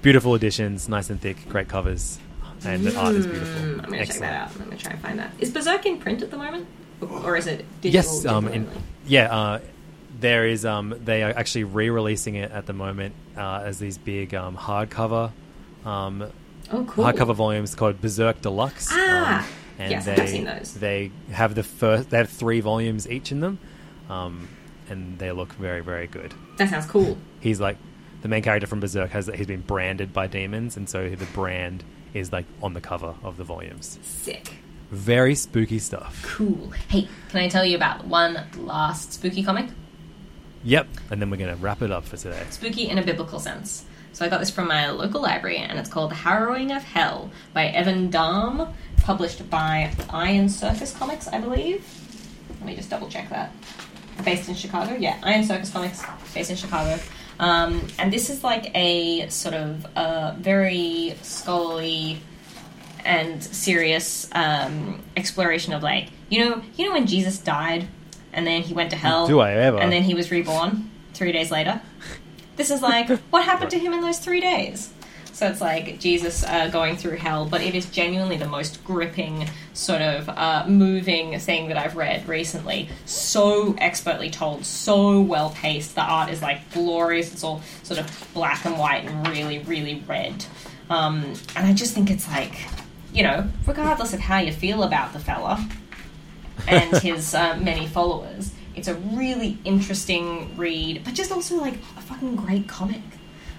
Beautiful editions, nice and thick, great covers, and the art is beautiful. Mm, I'm going to check that out. I'm going to try and find that. Is Berserk in print at the moment? Or is it digital? Yes, um, in, yeah, uh, there is. Um, they are actually re-releasing it at the moment uh, as these big um, hardcover. Um, Oh, cool. Hardcover volumes called Berserk Deluxe. Ah, um, and yes, they, I've seen those. They have the first. They have three volumes each in them, um, and they look very, very good. That sounds cool. He's like the main character from Berserk has he's been branded by demons, and so the brand is like on the cover of the volumes. Sick. Very spooky stuff. Cool. Hey, can I tell you about one last spooky comic? Yep, and then we're gonna wrap it up for today. Spooky in a biblical sense. So I got this from my local library, and it's called The Harrowing of Hell by Evan Dahm, published by Iron Circus Comics, I believe. Let me just double check that. Based in Chicago, yeah, Iron Circus Comics, based in Chicago. Um, and this is like a sort of uh, very scholarly and serious um, exploration of like you know you know when Jesus died and then he went to hell. Do I ever? And then he was reborn three days later. This is like what happened to him in those three days. So it's like Jesus uh, going through hell, but it is genuinely the most gripping, sort of uh, moving thing that I've read recently. So expertly told, so well paced. The art is like glorious. It's all sort of black and white and really, really red. Um, and I just think it's like, you know, regardless of how you feel about the fella and his uh, many followers, it's a really interesting read, but just also like a fucking great comic.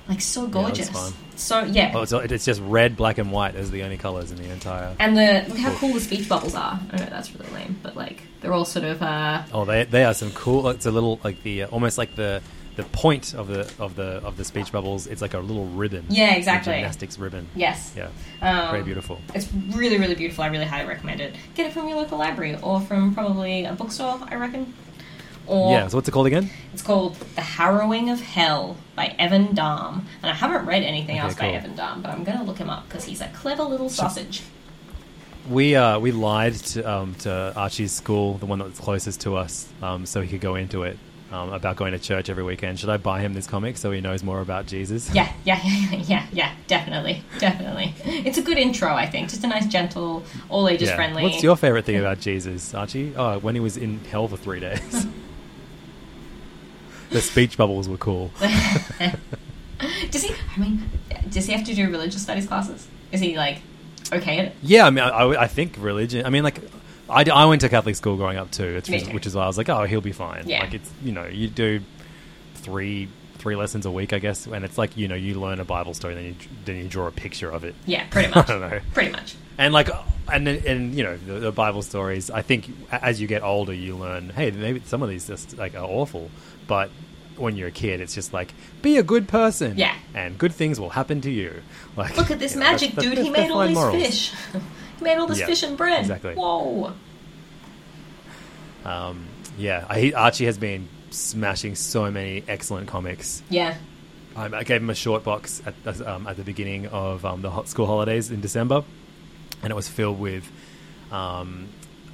Like so gorgeous. fun. So yeah. Oh, it's, it's just red, black, and white as the only colors in the entire. And the look how cool the speech bubbles are. I know that's really lame, but like they're all sort of uh Oh, they they are some cool. It's a little like the uh, almost like the the point of the of the of the speech bubbles. It's like a little ribbon. Yeah, A exactly. gymnastics ribbon. Yes. Yeah. Um, Very beautiful. It's really, really beautiful. I really highly recommend it. Get it from your local library or from probably a bookstore, I reckon. Or Yeah. So what's it called again? It's called The Harrowing of Hell by Evan Dahm. And I haven't read anything Okay, else by. Evan Dahm, but I'm going to look him up because he's a clever little sausage. We uh we lied to um to Archie's school, the one that's closest to us, um so he could go into it. Um, about going to church every weekend. Should I buy him this comic so he knows more about Jesus? Yeah, yeah, yeah, yeah, yeah, definitely, definitely. It's a good intro, I think. Just a nice, gentle, all ages Yeah. friendly. What's your favorite thing about Jesus, Archie? Oh, when he was in hell for three days. the speech bubbles were cool. Does he? I mean, does he have to do religious studies classes? Is he like okay at it? Yeah, I mean, I, I think religion. I mean, like, I, I went to Catholic school growing up too, too. which is why I was like, oh, he'll be fine. Yeah. Like, it's you know, you do three three lessons a week, I guess, and it's like you know, you learn a Bible story, then you then you draw a picture of it. Yeah, pretty much. I don't know. Pretty much. And like, and and you know, the, the Bible stories. I think as you get older, you learn, hey, maybe some of these just like are awful, but when you're a kid, it's just like be a good person, Yeah. and good things will happen to you. Like Look at this you know, magic that's- dude. that's- he that's made all these morals. fish. he made all this Yeah, fish and bread. exactly. Whoa. Um, yeah, I, Archie has been smashing so many excellent comics. Yeah. Um, I gave him a short box at, um, at the beginning of um, the hot school holidays in December, and it was filled with um,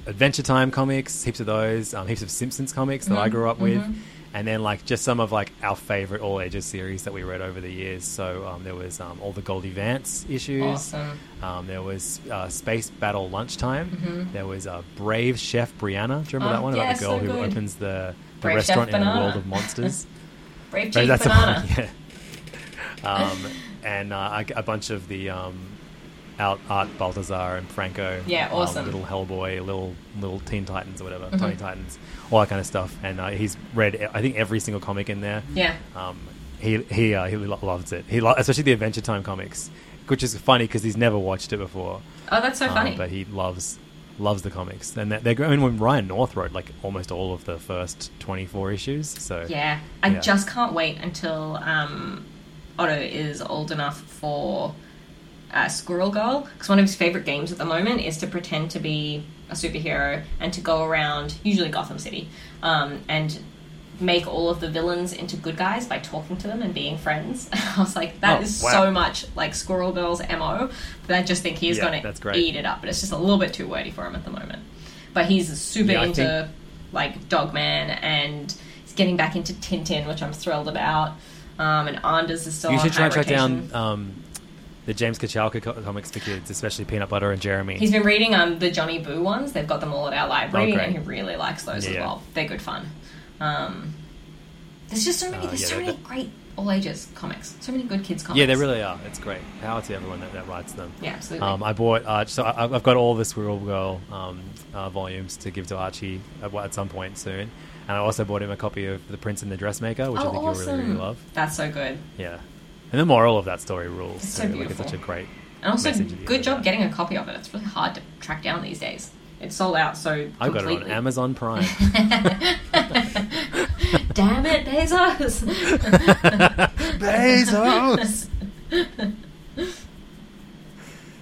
Adventure Time comics, heaps of those, um, heaps of Simpsons comics that I Mhm, grew up with, mhm. And then like just some of like our favorite all ages series that we read over the years. So um, there was um, all the Goldie Vance issues. Awesome. Um, there was uh, Space Battle Lunchtime. Mhm. There was uh, Brave Chef Brianna. Do you remember Oh, that one about the girl so who good. opens the, the Brave restaurant in the world of monsters? Brave Right, Chief that's the Banana. one, yeah. Um, and uh, a, a bunch of the um, out Art Baltazar and Franco. Yeah, um, awesome. little Hellboy, little little Teen Titans or whatever, Mhm. Tiny Titans, all that kind of stuff. And uh, he's read, I think, every single comic in there. Yeah. Um, he he uh, he lo- loves it. He lo- especially the Adventure Time comics, which is funny because he's never watched it before. Oh, that's so Um, funny. but he loves loves the comics, and they're, going. When Ryan North wrote like almost all of the first twenty four issues, so Yeah, I yeah. just can't wait until um, Otto is old enough for uh, Squirrel Girl. Because one of his favorite games at the moment is to pretend to be a superhero and to go around, usually Gotham City, um, and make all of the villains into good guys by talking to them and being friends. I was like, that Oh, is wow. so much like Squirrel Girl's mo. But I just think he's Yeah, going to eat it up. But it's just a little bit too wordy for him at the moment. But he's super Yeah, into think- like Dogman and he's getting back into Tintin, which I'm thrilled about. Um, and Anders is still you on should try and track down um, the James Kochalka co- comics for kids, especially Peanut Butter and Jeremy. He's been reading um, the Johnny Boo ones. They've got them all at our library, Oh, and he really likes those Yeah, as yeah. well. They're good fun. Um, there's just so many. Uh, there's yeah, so many great all ages comics. So many good kids comics. Yeah, they really are. It's great. Power to everyone that, that writes them. Yeah, absolutely. Um, I bought, uh, so I, I've got all the Squirrel Girl um, uh, volumes to give to Archie at, at some point soon. And I also bought him a copy of The Prince and the Dressmaker, which oh, I think awesome. you'll really, really love. That's so good. Yeah. And the moral of that story rules. It's so too. Like, it's beautiful. such a great And also, message at good job getting a copy of it. It's really hard to track down these days. It's sold out so I've got it on completely. Amazon Prime. Damn it, Bezos! Bezos!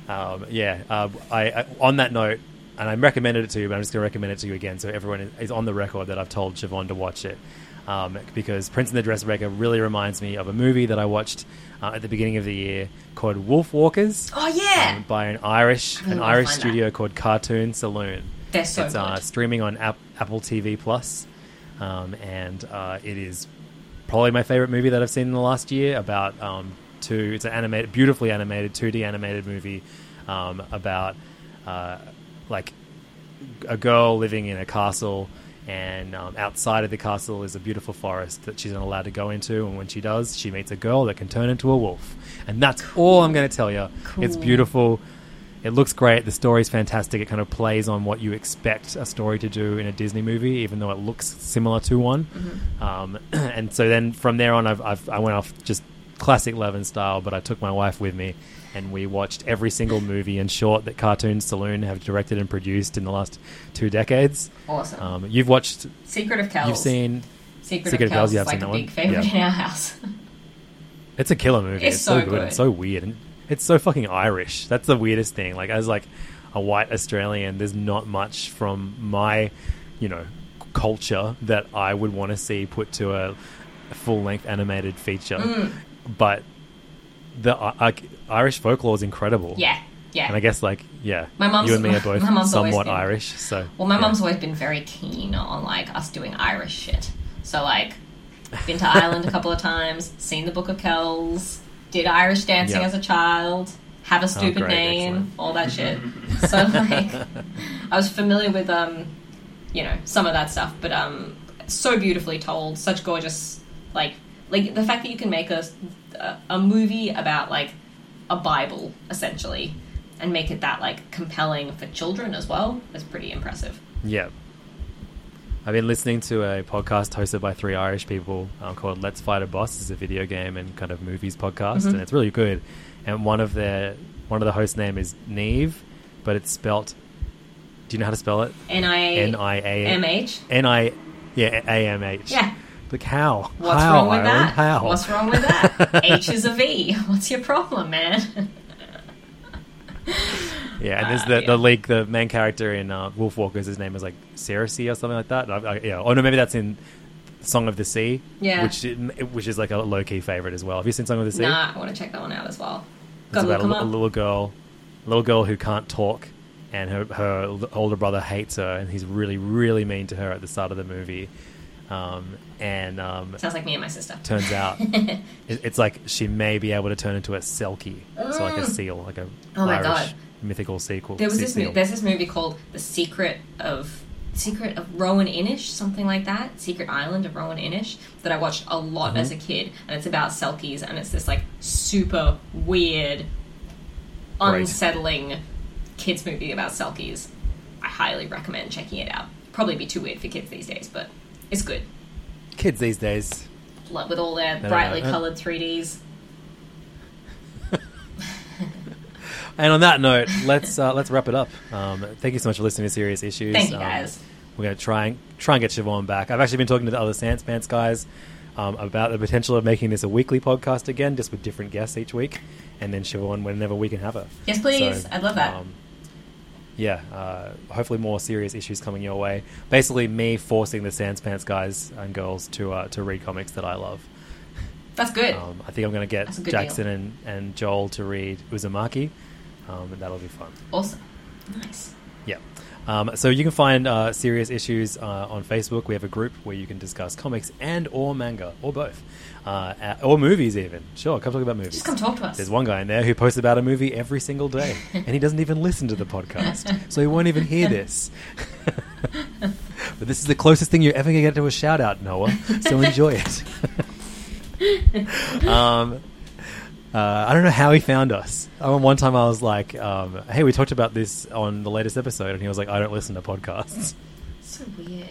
Um, yeah, uh, I, I on that note, and I recommended it to you, but I'm just going to recommend it to you again, so everyone is- is on the record that I've told Siobhan to watch it, um, because Prince and the Dressmaker really reminds me of a movie that I watched uh, at the beginning of the year called Wolf Walkers. Oh, yeah! um, by an Irish an Irish studio called Cartoon Saloon. They're so it's uh, streaming on App- Apple TV Plus, um, and uh, it is probably my favorite movie that I've seen in the last year. About um, two, it's an animated, beautifully animated, two D animated movie um, about uh, like a girl living in a castle. And um, outside of the castle is a beautiful forest that she's not allowed to go into. And when she does, she meets a girl that can turn into a wolf. And that's all I'm going to tell you. It's beautiful. It looks great. The story's fantastic. It kind of plays on what you expect a story to do in a Disney movie, even though it looks similar to one. Mm-hmm. Um, and so then from there on, I've, I've, I went off just classic Levin style, but I took my wife with me, and we watched every single movie and short that Cartoon Saloon have directed and produced in the last two decades. Awesome. Um, you've watched. Secret of Kells. You've seen. Secret, Secret of of Kells, Kells like a big favorite Yeah. in our house. It's a killer movie. It's It's, so, so good. and good. so weird, and it's so fucking Irish. That's the weirdest thing. Like as like a white Australian, there's not much from my, you know, culture that I would want to see put to a, full length animated feature. Mm. But the uh, like, Irish folklore is incredible. Yeah, yeah. And I guess like yeah, My mum's- you and me are both always somewhat been- Irish. So Well, my yeah. mum's always been very keen on like us doing Irish shit. So like, been to Ireland a couple of times, seen the Book of Kells, did Irish dancing Yeah. as a child, have a stupid great, name, excellent. all that shit. so like, I was familiar with um, you know, some of that stuff, but um, so beautifully told, such gorgeous like like the fact that you can make a a, movie about like a Bible essentially. And make it that like compelling for children as well is pretty impressive. Yeah. I've been listening to a podcast hosted by three Irish people um, called Let's Fight a Boss. It's a video game and kind of movies podcast, Mhm. and it's really good. And one of their one of the hosts' name is Neve, but it's spelt. Do you know how to spell it? N I N I A M H. N I yeah A M H. Yeah. Like how? What's how, wrong with Ireland? that? How? What's wrong with that? H is a V. What's your problem, man? Yeah, and there's the the league, the main character in uh, Wolf Walkers. His name is like Cersei or something like that. I, I, yeah, oh no, maybe that's in Song of the Sea. Yeah. which which is like a low key favorite as well. Have you seen Song of the Sea? nah, I want to check that one out as well. It's Gotta about a, 'em li- a little girl, a little girl who can't talk, and her her older brother hates her, and he's really really mean to her at the start of the movie. Um, and um, Sounds like me and my sister. turns out it, it's like she may be able to turn into a selkie, so like a Mm. seal, like a Oh my Irish God. mythical sequel. There was this. seal. There's this movie called The Secret of Secret of Roan Inish, something like that. Secret Island of Roan Inish that I watched a lot Mhm. as a kid, and it's about selkies, and it's this like super weird, Right. unsettling kids movie about selkies. I highly recommend checking it out. Probably be too weird for kids these days, but it's good. Kids these days. Like, With all their brightly coloured 3Ds. And on that note, let's uh, let's wrap it up. Um, thank you so much for listening to Serious Issues. Thank you, Um, guys. we're going to try and try and get Siobhan back. I've actually been talking to the other Sans Pants guys um, about the potential of making this a weekly podcast again, just with different guests each week, and then Siobhan whenever we can have her. Yes, please. I'd love that. Yeah, uh, hopefully more serious issues coming your way. Basically, me forcing the Sans Pants guys and girls to uh, to read comics that I love. That's good. Um, I think I'm going to get Jackson and, and Joel to read Uzumaki, um, and that'll be fun. awesome. Nice. Yeah. Um, so you can find uh, serious issues uh, on Facebook. We have a group where you can discuss comics and or manga or both, uh, or movies even. Sure, come talk about movies. Just come talk to us. There's one guy in there who posts about a movie every single day, and he doesn't even listen to the podcast, so he won't even hear this. but this is the closest thing you're ever going to get to a shout out, Noah. So enjoy it. um, uh, I don't know how he found us. I remember one time I was like, um, "Hey, we talked about this on the latest episode," and he was like, "I don't listen to podcasts." So weird.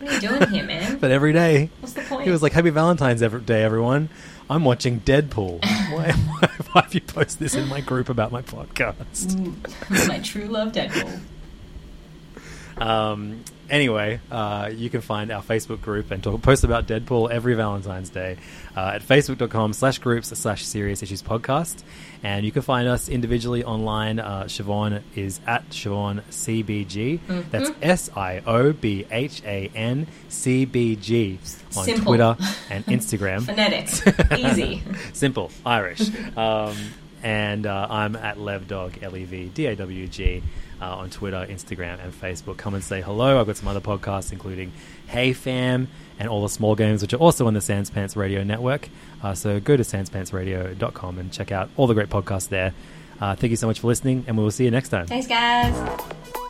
What are you doing here, man? But every day, What's the point? he was like, "Happy Valentine's every day, everyone." I'm watching Deadpool. why, why, why have you posted this in my group about my podcast? my true love Deadpool. Um, anyway, uh, you can find our Facebook group and talk, post about Deadpool every Valentine's Day uh, at facebook.com slash groups slash serious issues podcast. And you can find us individually online. Uh, Siobhan is at Siobhan CBG. That's S I O B H A N C B G on Simple. Twitter and Instagram. Phonetics. Easy. Simple, Irish. Um, and uh, I'm at LevDawg, L E V D A W G, uh, on Twitter, Instagram, and Facebook. Come and say hello. I've got some other podcasts, including Hey Fam and all the small games, which are also on the Sans Pants Radio Network. Uh, so go to sanspantsradio.com and check out all the great podcasts there. Uh, thank you so much for listening, and we will see you next time. Thanks, guys.